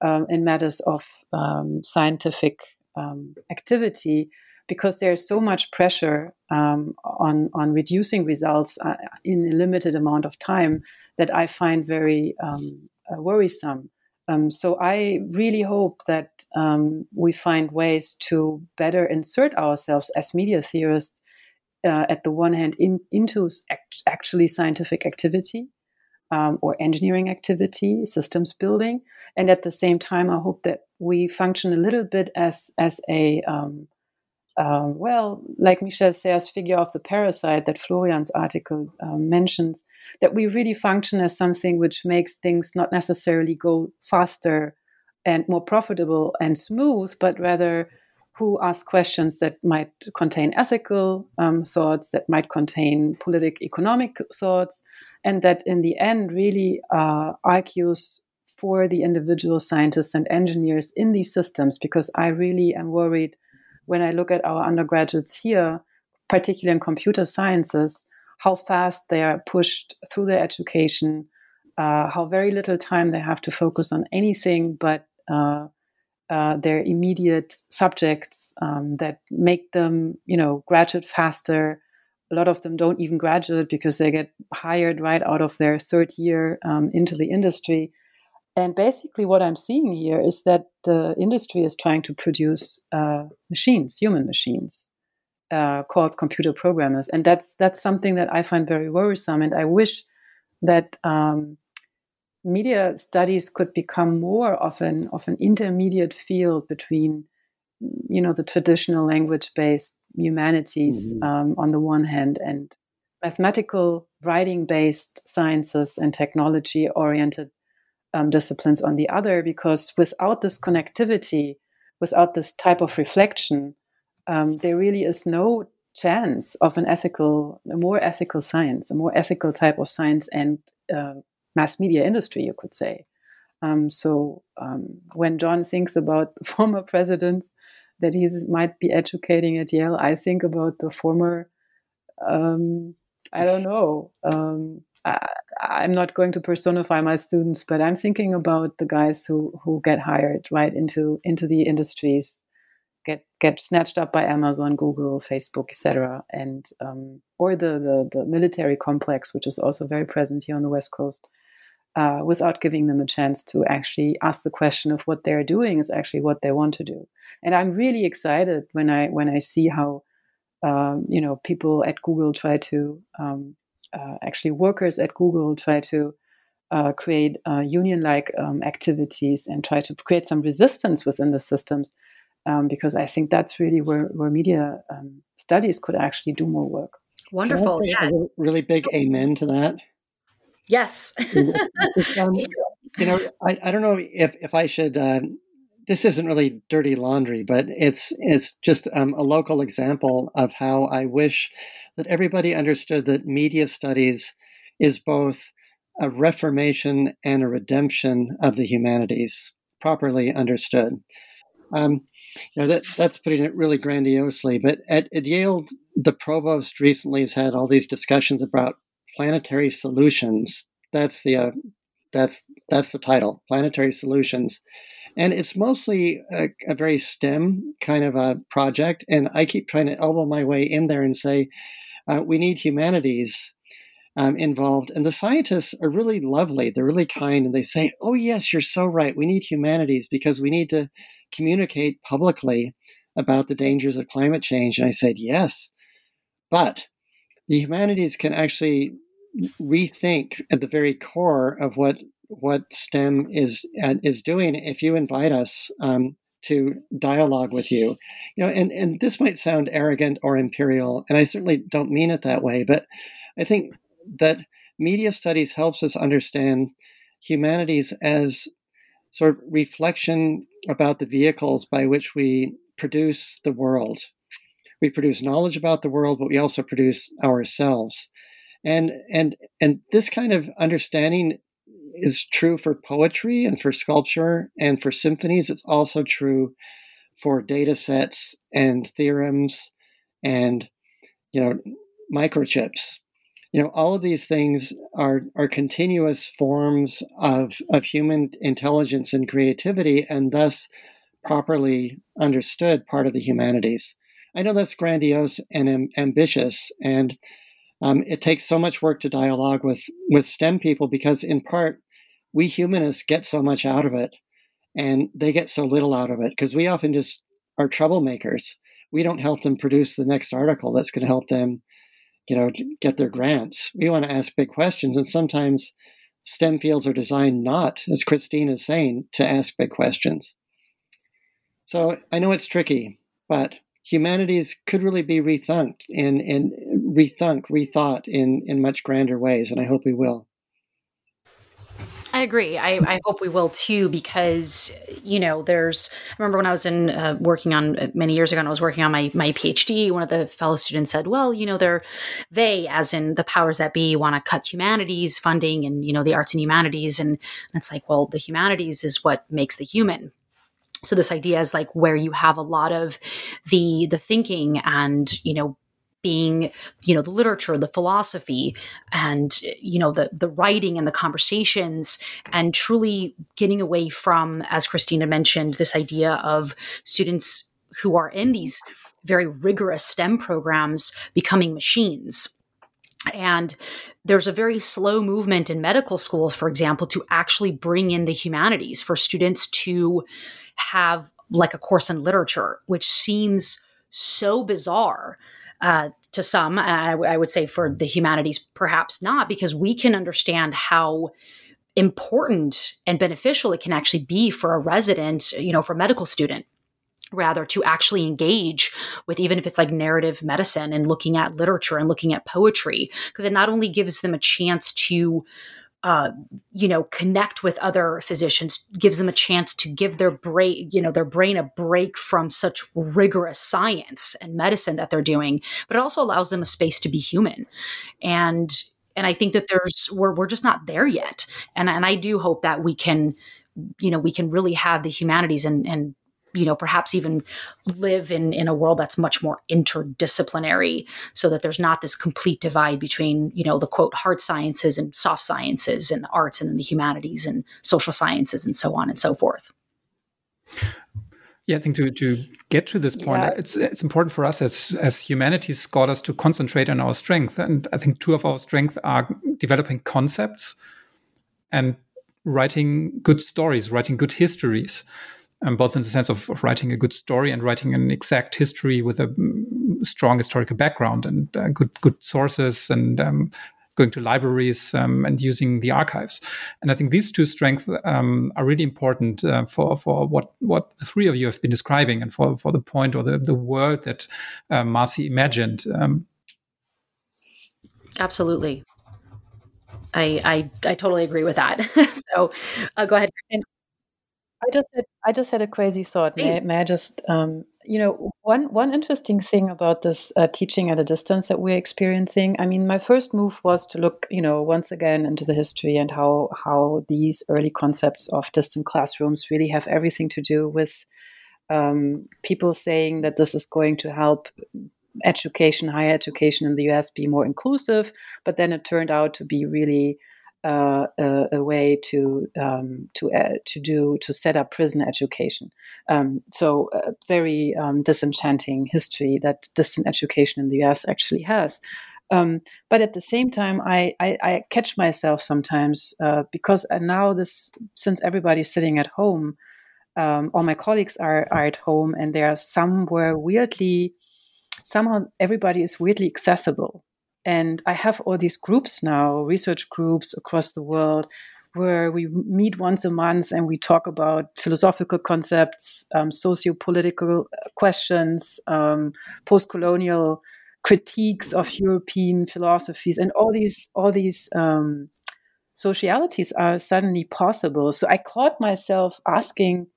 um, in matters of um, scientific um, activity because there's so much pressure um, on on reducing results uh, in a limited amount of time that I find very um, uh, worrisome. Um, so I really hope that um, we find ways to better insert ourselves as media theorists. Uh, at the one hand, in, into act- actually scientific activity, um, or engineering activity, systems building, and at the same time, I hope that we function a little bit as as a um, well, like Michel Serres' figure of the parasite that Florian's article um, mentions, that we really function as something which makes things not necessarily go faster and more profitable and smooth, but rather who ask questions that might contain ethical um, thoughts, that might contain political economic thoughts, and that in the end really uh, argues for the individual scientists and engineers in these systems, because I really am worried when I look at our undergraduates here, particularly in computer sciences, how fast they are pushed through their education, uh, how very little time they have to focus on anything but uh, uh, their immediate subjects um, that make them, you know, graduate faster. A lot of them don't even graduate because they get hired right out of their third year um, into the industry. And basically, what I'm seeing here is that the industry is trying to produce uh, machines, human machines, uh, called computer programmers, and that's that's something that I find very worrisome. And I wish that um, media studies could become more of an of an intermediate field between, you know, the traditional language-based humanities mm-hmm. um, on the one hand and mathematical writing-based sciences and technology-oriented um, disciplines on the other, because without this connectivity, without this type of reflection, um, there really is no chance of an ethical, a more ethical science, a more ethical type of science and uh, mass media industry, you could say. Um, so um, when John thinks about the former presidents that he might be educating at Yale, I think about the former, um, I don't know, um, I, am not going to personify my students, but I'm thinking about the guys who who get hired right into into the industries, get get snatched up by Amazon, Google, Facebook, etc., and um, or the, the the military complex, which is also very present here on the West Coast. Uh, without giving them a chance to actually ask the question of what they're doing is actually what they want to do. And I'm really excited when I when I see how um, you know people at Google try to um, uh, actually workers at Google try to uh, create uh, union-like um, activities and try to create some resistance within the systems, um, because I think that's really where, where media um, studies could actually do more work. Wonderful, yeah. really big amen to that. Yes. Um, you know, I, I don't know if, if I should uh, this isn't really dirty laundry, but it's it's just um, a local example of how I wish that everybody understood that media studies is both a reformation and a redemption of the humanities, properly understood. Um, you know that that's putting it really grandiosely. But at, at Yale, the provost recently has had all these discussions about planetary solutions. That's the uh, that's that's the title, planetary solutions. And it's mostly a, a, very STEM kind of a project. And I keep trying to elbow my way in there and say, uh, we need humanities um, involved. And the scientists are really lovely. They're really kind. And they say, oh, yes, you're so right. We need humanities because we need to communicate publicly about the dangers of climate change. And I said, yes. But the humanities can actually rethink at the very core of what what STEM is uh, is doing if you invite us um, to dialogue with you. You know, and, and this might sound arrogant or imperial, and I certainly don't mean it that way, but I think that media studies helps us understand humanities as sort of reflection about the vehicles by which we produce the world. We produce knowledge about the world, but we also produce ourselves. And and and this kind of understanding is true for poetry and for sculpture and for symphonies. It's also true for data sets and theorems and you know microchips. You know, all of these things are are continuous forms of of human intelligence and creativity, and thus properly understood part of the humanities. I know that's grandiose and am- ambitious, and um, it takes so much work to dialogue with with STEM people because, in part, we humanists get so much out of it, and they get so little out of it because we often just are troublemakers. We don't help them produce the next article that's going to help them, you know, get their grants. We want to ask big questions, and sometimes STEM fields are designed not, as Christine is saying, to ask big questions. So I know it's tricky, but humanities could really be rethunk and, and rethunk, rethought in, in much grander ways, and I hope we will. Agree. I, I, hope we will too, because you know, there's. I remember when I was in uh, working on uh, many years ago, and I was working on my my PhD. One of the fellow students said, "Well, you know, they're they, as in the powers that be, want to cut humanities funding and you know the arts and humanities." And, and it's like, well, the humanities is what makes the human so this idea is like where you have a lot of the the thinking and you know being you know the literature the philosophy and you know the the writing and the conversations and truly getting away from as christina mentioned this idea of students who are in mm-hmm. these very rigorous stem programs becoming machines. And there's a very slow movement in medical schools for example to actually bring in the humanities for students to have like a course in literature, which seems so bizarre uh, to some. And I, I would say for the humanities, perhaps not, because we can understand how important and beneficial it can actually be for a resident, you know, for a medical student rather to actually engage with even if it's like narrative medicine and looking at literature and looking at poetry because it not only gives them a chance to uh, you know connect with other physicians gives them a chance to give their brain you know their brain a break from such rigorous science and medicine that they're doing but it also allows them a space to be human. And and i think that there's we're, we're just not there yet. And and i do hope that we can you know we can really have the humanities and and you know perhaps even live in in a world that's much more interdisciplinary so that there's not this complete divide between you know the quote hard sciences and soft sciences and the arts and then the humanities and social sciences and so on and so forth. Yeah, I think to, to get to this point, yeah. it's it's important for us as as humanities scholars to concentrate on our strength, and I think two of our strengths are developing concepts and writing good stories, writing good histories um, both in the sense of, of, writing a good story and writing an exact history with a mm, strong historical background and uh, good good sources and um, going to libraries um, and using the archives. And I think these two strengths um, are really important uh, for for what what the three of you have been describing and for for the point or the the world that uh, Marcy imagined. Um. Absolutely. I, I, I totally agree with that. so, uh, go ahead. And I just had, I just had a crazy thought. May, may I just, um, you know, one one interesting thing about this uh, teaching at a distance that we're experiencing. I mean, my first move was to look, you know, once again into the history and how how these early concepts of distant classrooms really have everything to do with um, people saying that this is going to help education, higher education in the US be more inclusive. But then it turned out to be really uh, a, a, way to um, to uh, to do to set up prison education. Um, so a very um, disenchanting history that distant education in the U.S. actually has. Um, but at the same time, I, I, I catch myself sometimes uh, because now this since everybody's sitting at home, um, all my colleagues are are at home, and they are somewhere weirdly somehow everybody is weirdly accessible and I have all these groups now, research groups across the world, where we meet once a month and we talk about philosophical concepts, um, socio political questions, um, post colonial critiques of European philosophies, and all these, all these. Um, socialities are suddenly possible. So I caught myself asking,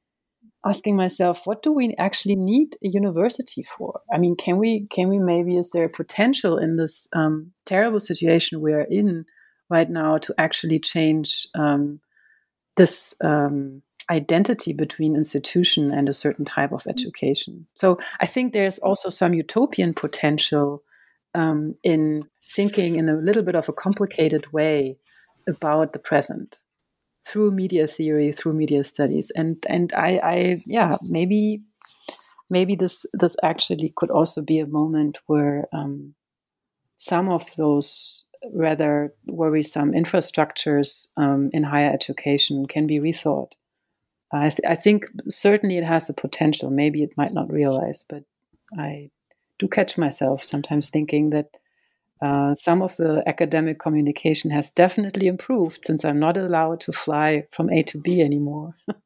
asking myself what do we actually need a university for? I mean can we can we maybe is there a potential in this um, terrible situation we are in right now to actually change um, this um, identity between institution and a certain type of education? So i think there's also some utopian potential um, in thinking in a little bit of a complicated way about the present through media theory, through media studies, and and I, I yeah maybe maybe this this actually could also be a moment where um, some of those rather worrisome infrastructures um, in higher education can be rethought. I, th- I think certainly it has the potential. Maybe it might not realize, but I do catch myself sometimes thinking that uh, some of the academic communication has definitely improved since I'm not allowed to fly from A to B anymore. um,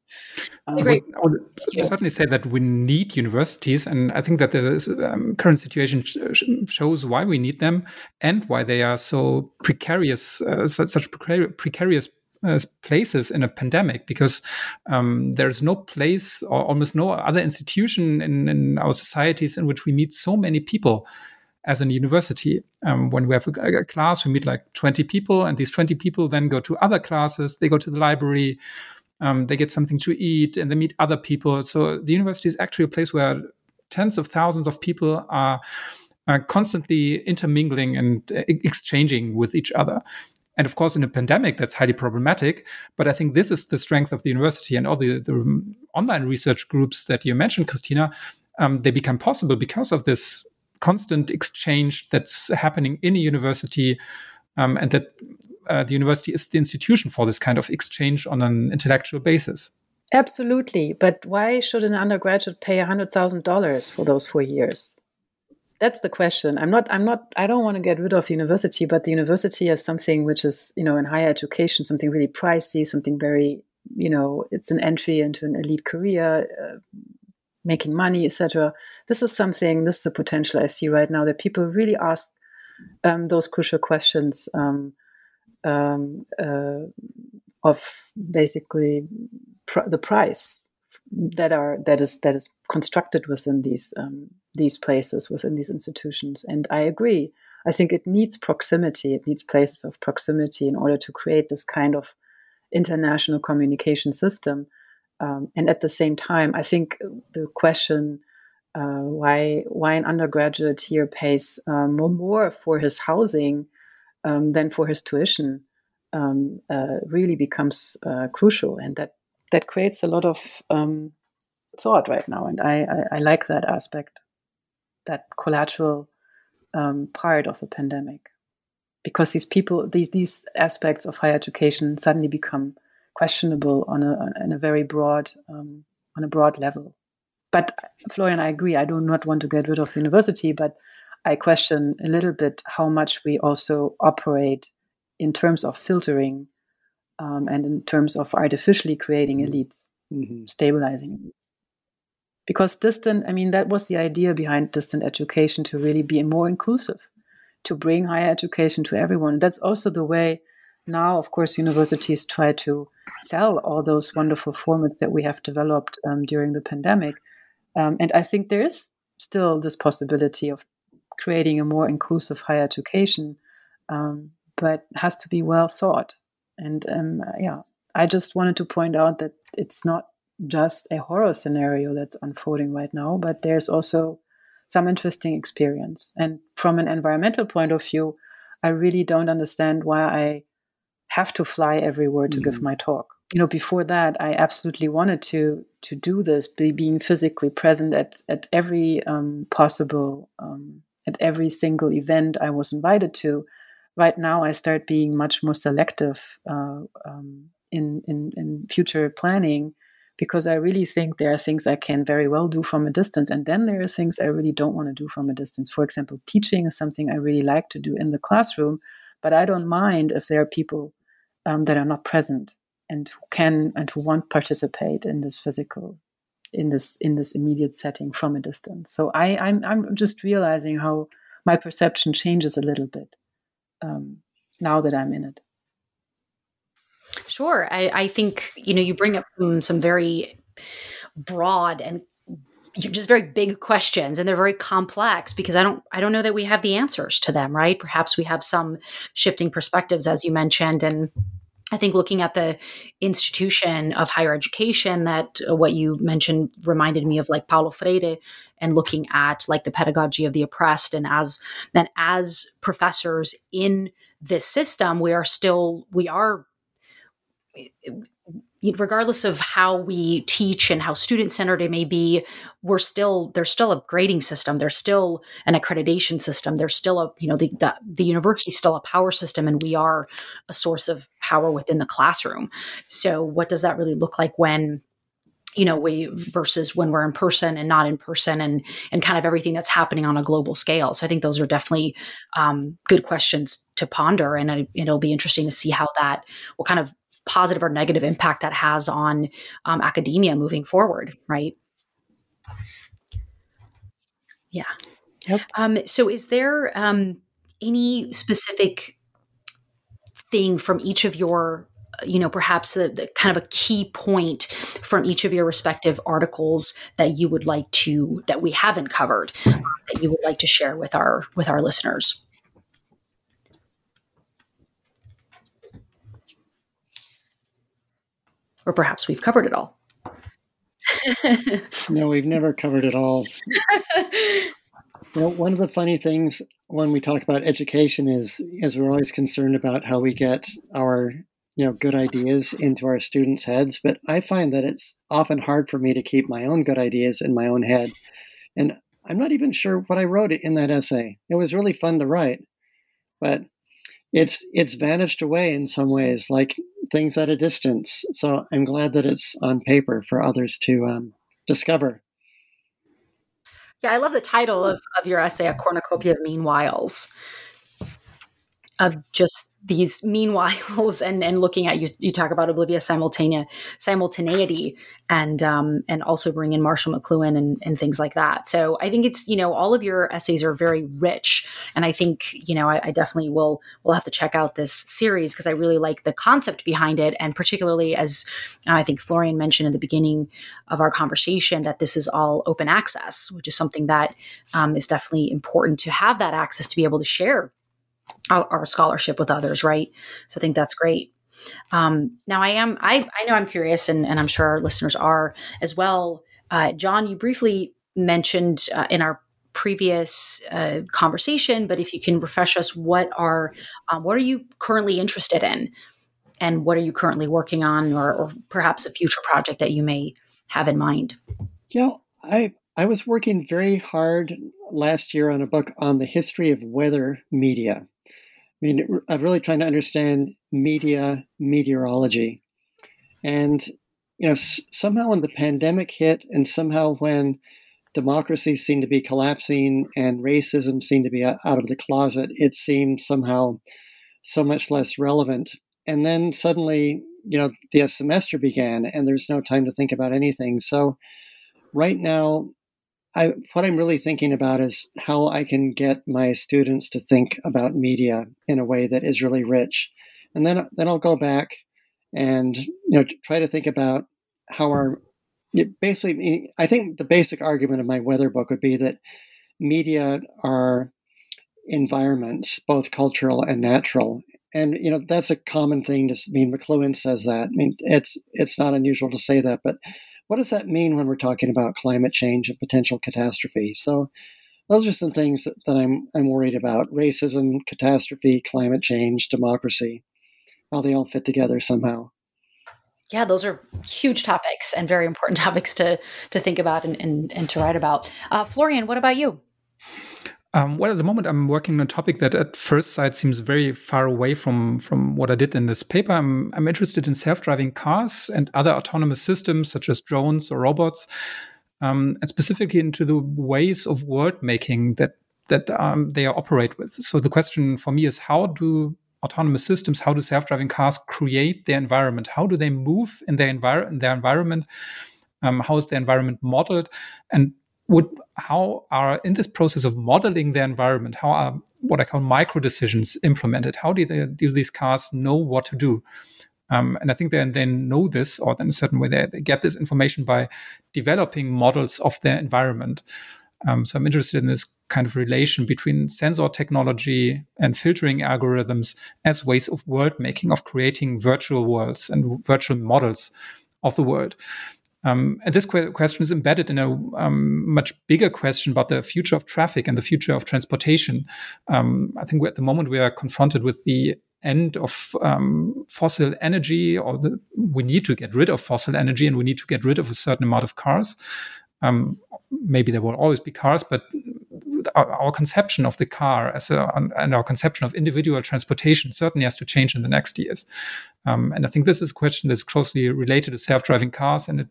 I would, I would certainly say that we need universities, and I think that the um, current situation sh shows why we need them and why they are so precarious, uh, such, such precarious uh, places in a pandemic because um, there's no place or almost no other institution in, in, our societies in which we meet so many people as a university. Um, when we have a, a, class, we meet like 20 people, and these 20 people then go to other classes, they go to the library, um, they get something to eat, and they meet other people. So the university is actually a place where tens of thousands of people are, are constantly intermingling and uh, exchanging with each other. And of course, in a pandemic, that's highly problematic. But I think this is the strength of the university and all the, the online research groups that you mentioned, Christina. Um, they become possible because of this constant exchange that's happening in a university, um, and that uh, the university is the institution for this kind of exchange on an intellectual basis. Absolutely, but why should an undergraduate pay hundred thousand dollars for those four years? That's the question. I'm not. I'm not. I don't want to get rid of the university, but the university is something which is, you know, in higher education, something really pricey, something very, you know, it's an entry into an elite career. Uh, making money, etc. This is something, this is a potential I see right now that people really ask um, those crucial questions um, um, uh, of basically pr- the price that are that is that is constructed within these um, these places within these institutions. And I agree. I think it needs proximity. It needs places of proximity in order to create this kind of international communication system um, and at the same time, I think the question uh, why why an undergraduate here pays more, more for his housing um, than for his tuition um, uh, really becomes uh, crucial, and that that creates a lot of um, thought right now. And I, I, I, like that aspect, that collateral um, part of the pandemic, because these people, these these aspects of higher education suddenly become questionable on a on a very broad um, on a broad level. But Florian, I agree. I do not want to get rid of the university, but I question a little bit how much we also operate in terms of filtering um, and in terms of artificially creating mm-hmm. elites, mm-hmm. stabilizing elites. Because distant, I mean, that was the idea behind distant education to really be more inclusive, to bring higher education to everyone. That's also the way now, of course, universities try to sell all those wonderful formats that we have developed um, during the pandemic. Um, and I think there is still this possibility of creating a more inclusive higher education, um, but has to be well thought. And um, yeah, I just wanted to point out that it's not just a horror scenario that's unfolding right now, but there's also some interesting experience. And from an environmental point of view, I really don't understand why I have to fly everywhere to mm. give my talk. You know, before that, I absolutely wanted to to do this, be being physically present at at every um, possible um, at every single event I was invited to. Right now, I start being much more selective uh, um, in, in in future planning because I really think there are things I can very well do from a distance, and then there are things I really don't want to do from a distance. For example, teaching is something I really like to do in the classroom, but I don't mind if there are people um, that are not present and who can and who want to participate in this physical in this in this immediate setting from a distance. So i i'm, I'm just realizing how my perception changes a little bit um, now that i'm in it. Sure. I, I think you know you bring up some some very broad and just very big questions and they're very complex because i don't i don't know that we have the answers to them right? Perhaps we have some shifting perspectives as you mentioned and I think looking at the institution of higher education, that uh, what you mentioned reminded me of like Paulo Freire, and looking at like the pedagogy of the oppressed, and as then as professors in this system, we are still we are regardless of how we teach and how student centered it may be we're still there's still a grading system there's still an accreditation system there's still a you know the, the the university still a power system and we are a source of power within the classroom. So what does that really look like when you know we versus when we're in person and not in person and and kind of everything that's happening on a global scale? So i think those are definitely um, good questions to ponder and it, it'll be interesting to see how that what kind of positive or negative impact that has on um, academia moving forward, right? Yeah. Yep. Um, so, is there um, any specific thing from each of your you know perhaps the, the, kind of a key point from each of your respective articles that you would like to that we haven't covered um, that you would like to share with our with our listeners Or perhaps we've covered it all. no, we've never covered it all. well, one of the funny things when we talk about education is is we're always concerned about how we get our you know good ideas into our students' heads, but I find that it's often hard for me to keep my own good ideas in my own head. And I'm not even sure what I wrote in that essay. It was really fun to write, but it's it's vanished away in some ways, like things at a distance. So I'm glad that it's on paper for others to um, discover. Yeah, I love the title of, of your essay, A Cornucopia of Meanwhiles, of just these meanwhiles and and looking at you you talk about oblivious simultaneous simultaneity and um and also bring in Marshall McLuhan and and things like that. So I think it's you know all of your essays are very rich and I think you know I, I definitely will will have to check out this series because I really like the concept behind it and particularly as uh, I think Florian mentioned at the beginning of our conversation that this is all open access which is something that um, is definitely important to have that access to be able to share our, our scholarship with others, right? So I think that's great. Um, now I am I I know I'm curious, and, and I'm sure our listeners are as well. Uh, John, you briefly mentioned uh, in our previous uh, conversation, but if you can refresh us, what are um, what are you currently interested in, and what are you currently working on, or, or perhaps a future project that you may have in mind? Yeah, I I was working very hard last year on a book on the history of weather media. I mean, I'm really trying to understand media meteorology. And, you know, somehow when the pandemic hit and somehow when democracy seemed to be collapsing and racism seemed to be out of the closet, it seemed somehow so much less relevant. And then suddenly, you know, the semester began and there's no time to think about anything. So right now, I, what I'm really thinking about is how I can get my students to think about media in a way that is really rich, and then then I'll go back and you know try to think about how our basically I think the basic argument of my weather book would be that media are environments, both cultural and natural, and you know that's a common thing. To I mean, McLuhan says that. I mean, it's it's not unusual to say that, but what does that mean when we're talking about climate change and potential catastrophe? So those are some things that, that I'm I'm worried about: racism, catastrophe, climate change, democracy, how they all fit together somehow. Yeah, those are huge topics and very important topics to to think about and, and, and to write about. Uh, Florian, what about you? Um, well, at the moment, I'm working on a topic that at first sight seems very far away from, from what I did in this paper. I'm, I'm interested in self driving cars and other autonomous systems, such as drones or robots, um, and specifically into the ways of world making that, that um, they operate with. So the question for me is how do autonomous systems, how do self driving cars create their environment? How do they move in their, envir- in their environment? Um, how is the environment modeled? And would how are in this process of modeling their environment how are what i call micro decisions implemented? How do they do these cars know what to do? Um, and i think they, they know this or in a certain way they, they get this information by developing models of their environment. Um, so i'm interested in this kind of relation between sensor technology and filtering algorithms as ways of world making of creating virtual worlds and virtual models of the world um, and this que- question is embedded in a um, much bigger question about the future of traffic and the future of transportation. Um, I think at the moment we are confronted with the end of um, fossil energy, or the, we need to get rid of fossil energy, and we need to get rid of a certain amount of cars. Um, maybe there will always be cars, but our, our, conception of the car as a and our conception of individual transportation certainly has to change in the next years. Um, and I think this is a question that's closely related to self-driving cars. And it,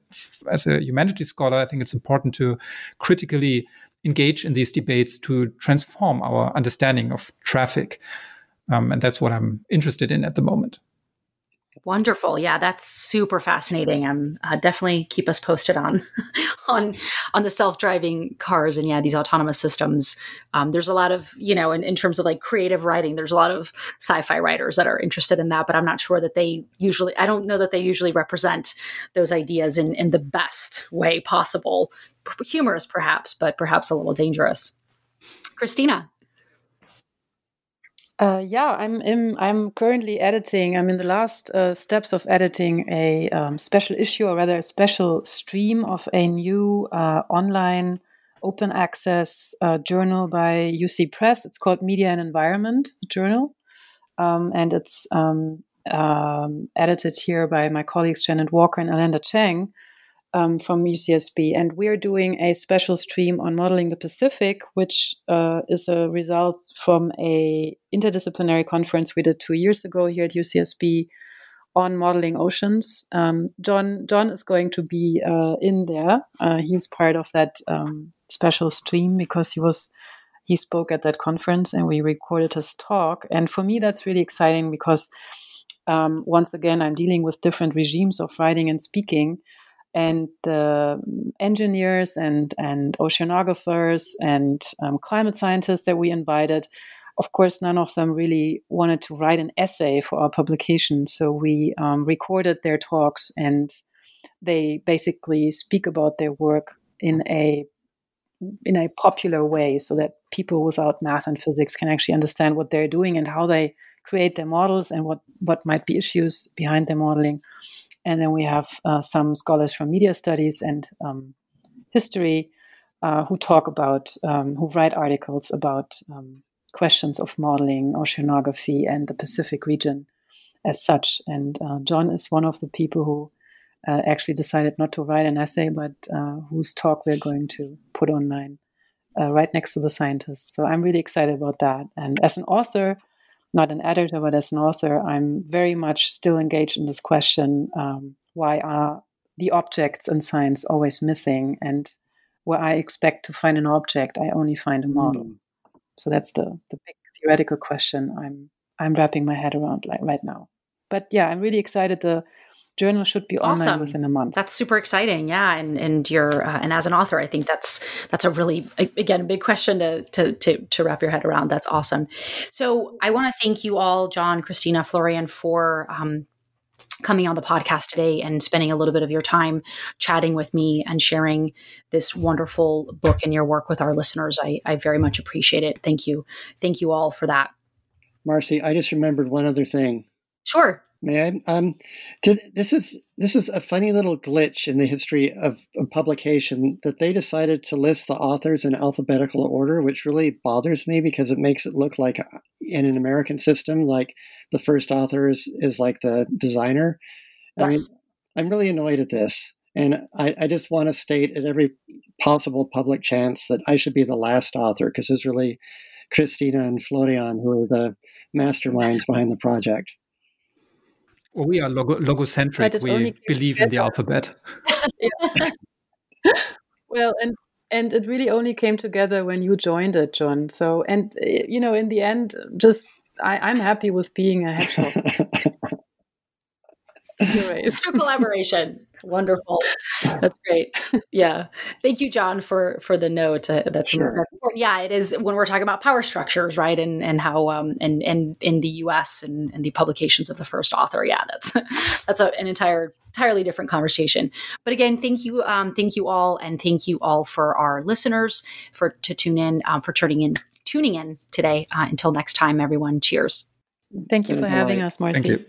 as a humanities scholar, I think it's important to critically engage in these debates to transform our understanding of traffic. Um, and that's what I'm interested in at the moment. Wonderful. Yeah, that's super fascinating. I'm uh, definitely keep us posted on on on the self-driving cars and yeah, these autonomous systems. Um, there's a lot of, you know, in, in terms of like creative writing, there's a lot of sci-fi writers that are interested in that, but I'm not sure that they usually I don't know that they usually represent those ideas in in the best way possible. Humorous perhaps, but perhaps a little dangerous. Christina, uh, yeah, I'm in, I'm currently editing. I'm in the last uh, steps of editing a um, special issue, or rather, a special stream of a new uh, online open access uh, journal by UC Press. It's called Media and Environment Journal, um, and it's um, um, edited here by my colleagues Janet Walker and Alenda Chang um, from UCSB, and we're doing a special stream on modeling the Pacific, which uh, is a result from a interdisciplinary conference we did two years ago here at UCSB on modeling oceans. Um, John John is going to be uh, in there. Uh, he's part of that um, special stream because he was he spoke at that conference and we recorded his talk. And for me, that's really exciting because um, once again, I'm dealing with different regimes of writing and speaking and the engineers and and oceanographers and um, climate scientists that we invited of course none of them really wanted to write an essay for our publication. So we um, recorded their talks and they basically speak about their work in a in a popular way so that people without math and physics can actually understand what they're doing and how they create their models and what what might be issues behind their modeling and then we have uh, some scholars from media studies and um, history uh, who talk about, um, who write articles about um, questions of modeling, oceanography, and the Pacific region as such. And uh, John is one of the people who uh, actually decided not to write an essay, but uh, whose talk we're going to put online uh, right next to the scientists. So I'm really excited about that. And as an author, not an editor, but as an author, I'm very much still engaged in this question um, why are the objects in science always missing? And where I expect to find an object, I only find a model. Mm. So that's the, the big theoretical question I'm I'm wrapping my head around like right now. But yeah, I'm really excited. The journal should be awesome. online within a month. That's super exciting. Yeah, and and you're uh, and as an author, I think that's that's a really again a big question to to to, to wrap your head around. That's awesome. So I want to thank you all, John, Christina, Florian, for. Um, coming on the podcast today and spending a little bit of your time chatting with me and sharing this wonderful book and your work with our listeners. I, I very much appreciate it. Thank you. Thank you all for that. Marcy, I just remembered one other thing. Sure. May I? Um, to, this is this is a funny little glitch in the history of, of, publication that they decided to list the authors in alphabetical order, which really bothers me because it makes it look like uh, in an American system, like the first author is, is like the designer. Yes. I mean, I'm really annoyed at this, and I, I just want to state at every possible public chance that I should be the last author because it's really Christina and Florian who are the masterminds behind the project. Well, we are logo- logocentric. We believe in the alphabet. well, and and it really only came together when you joined it, John. So, and eh, you know, in the end, just I, I'm happy with being a hedgehog. Anyways. collaboration. Wonderful. That's great. Yeah. Thank you, John, for for the note. Uh, that's, sure. that's important. Yeah, it is when we're talking about power structures, right? And and how um and and in the US and, and the publications of the first author. Yeah, that's that's a, an entire entirely different conversation. But again, thank you, um, thank you all, and thank you all for our listeners for to tune in, um, for turning in tuning in today. Uh, until next time, everyone. Cheers. Thank you for having us, Marcy.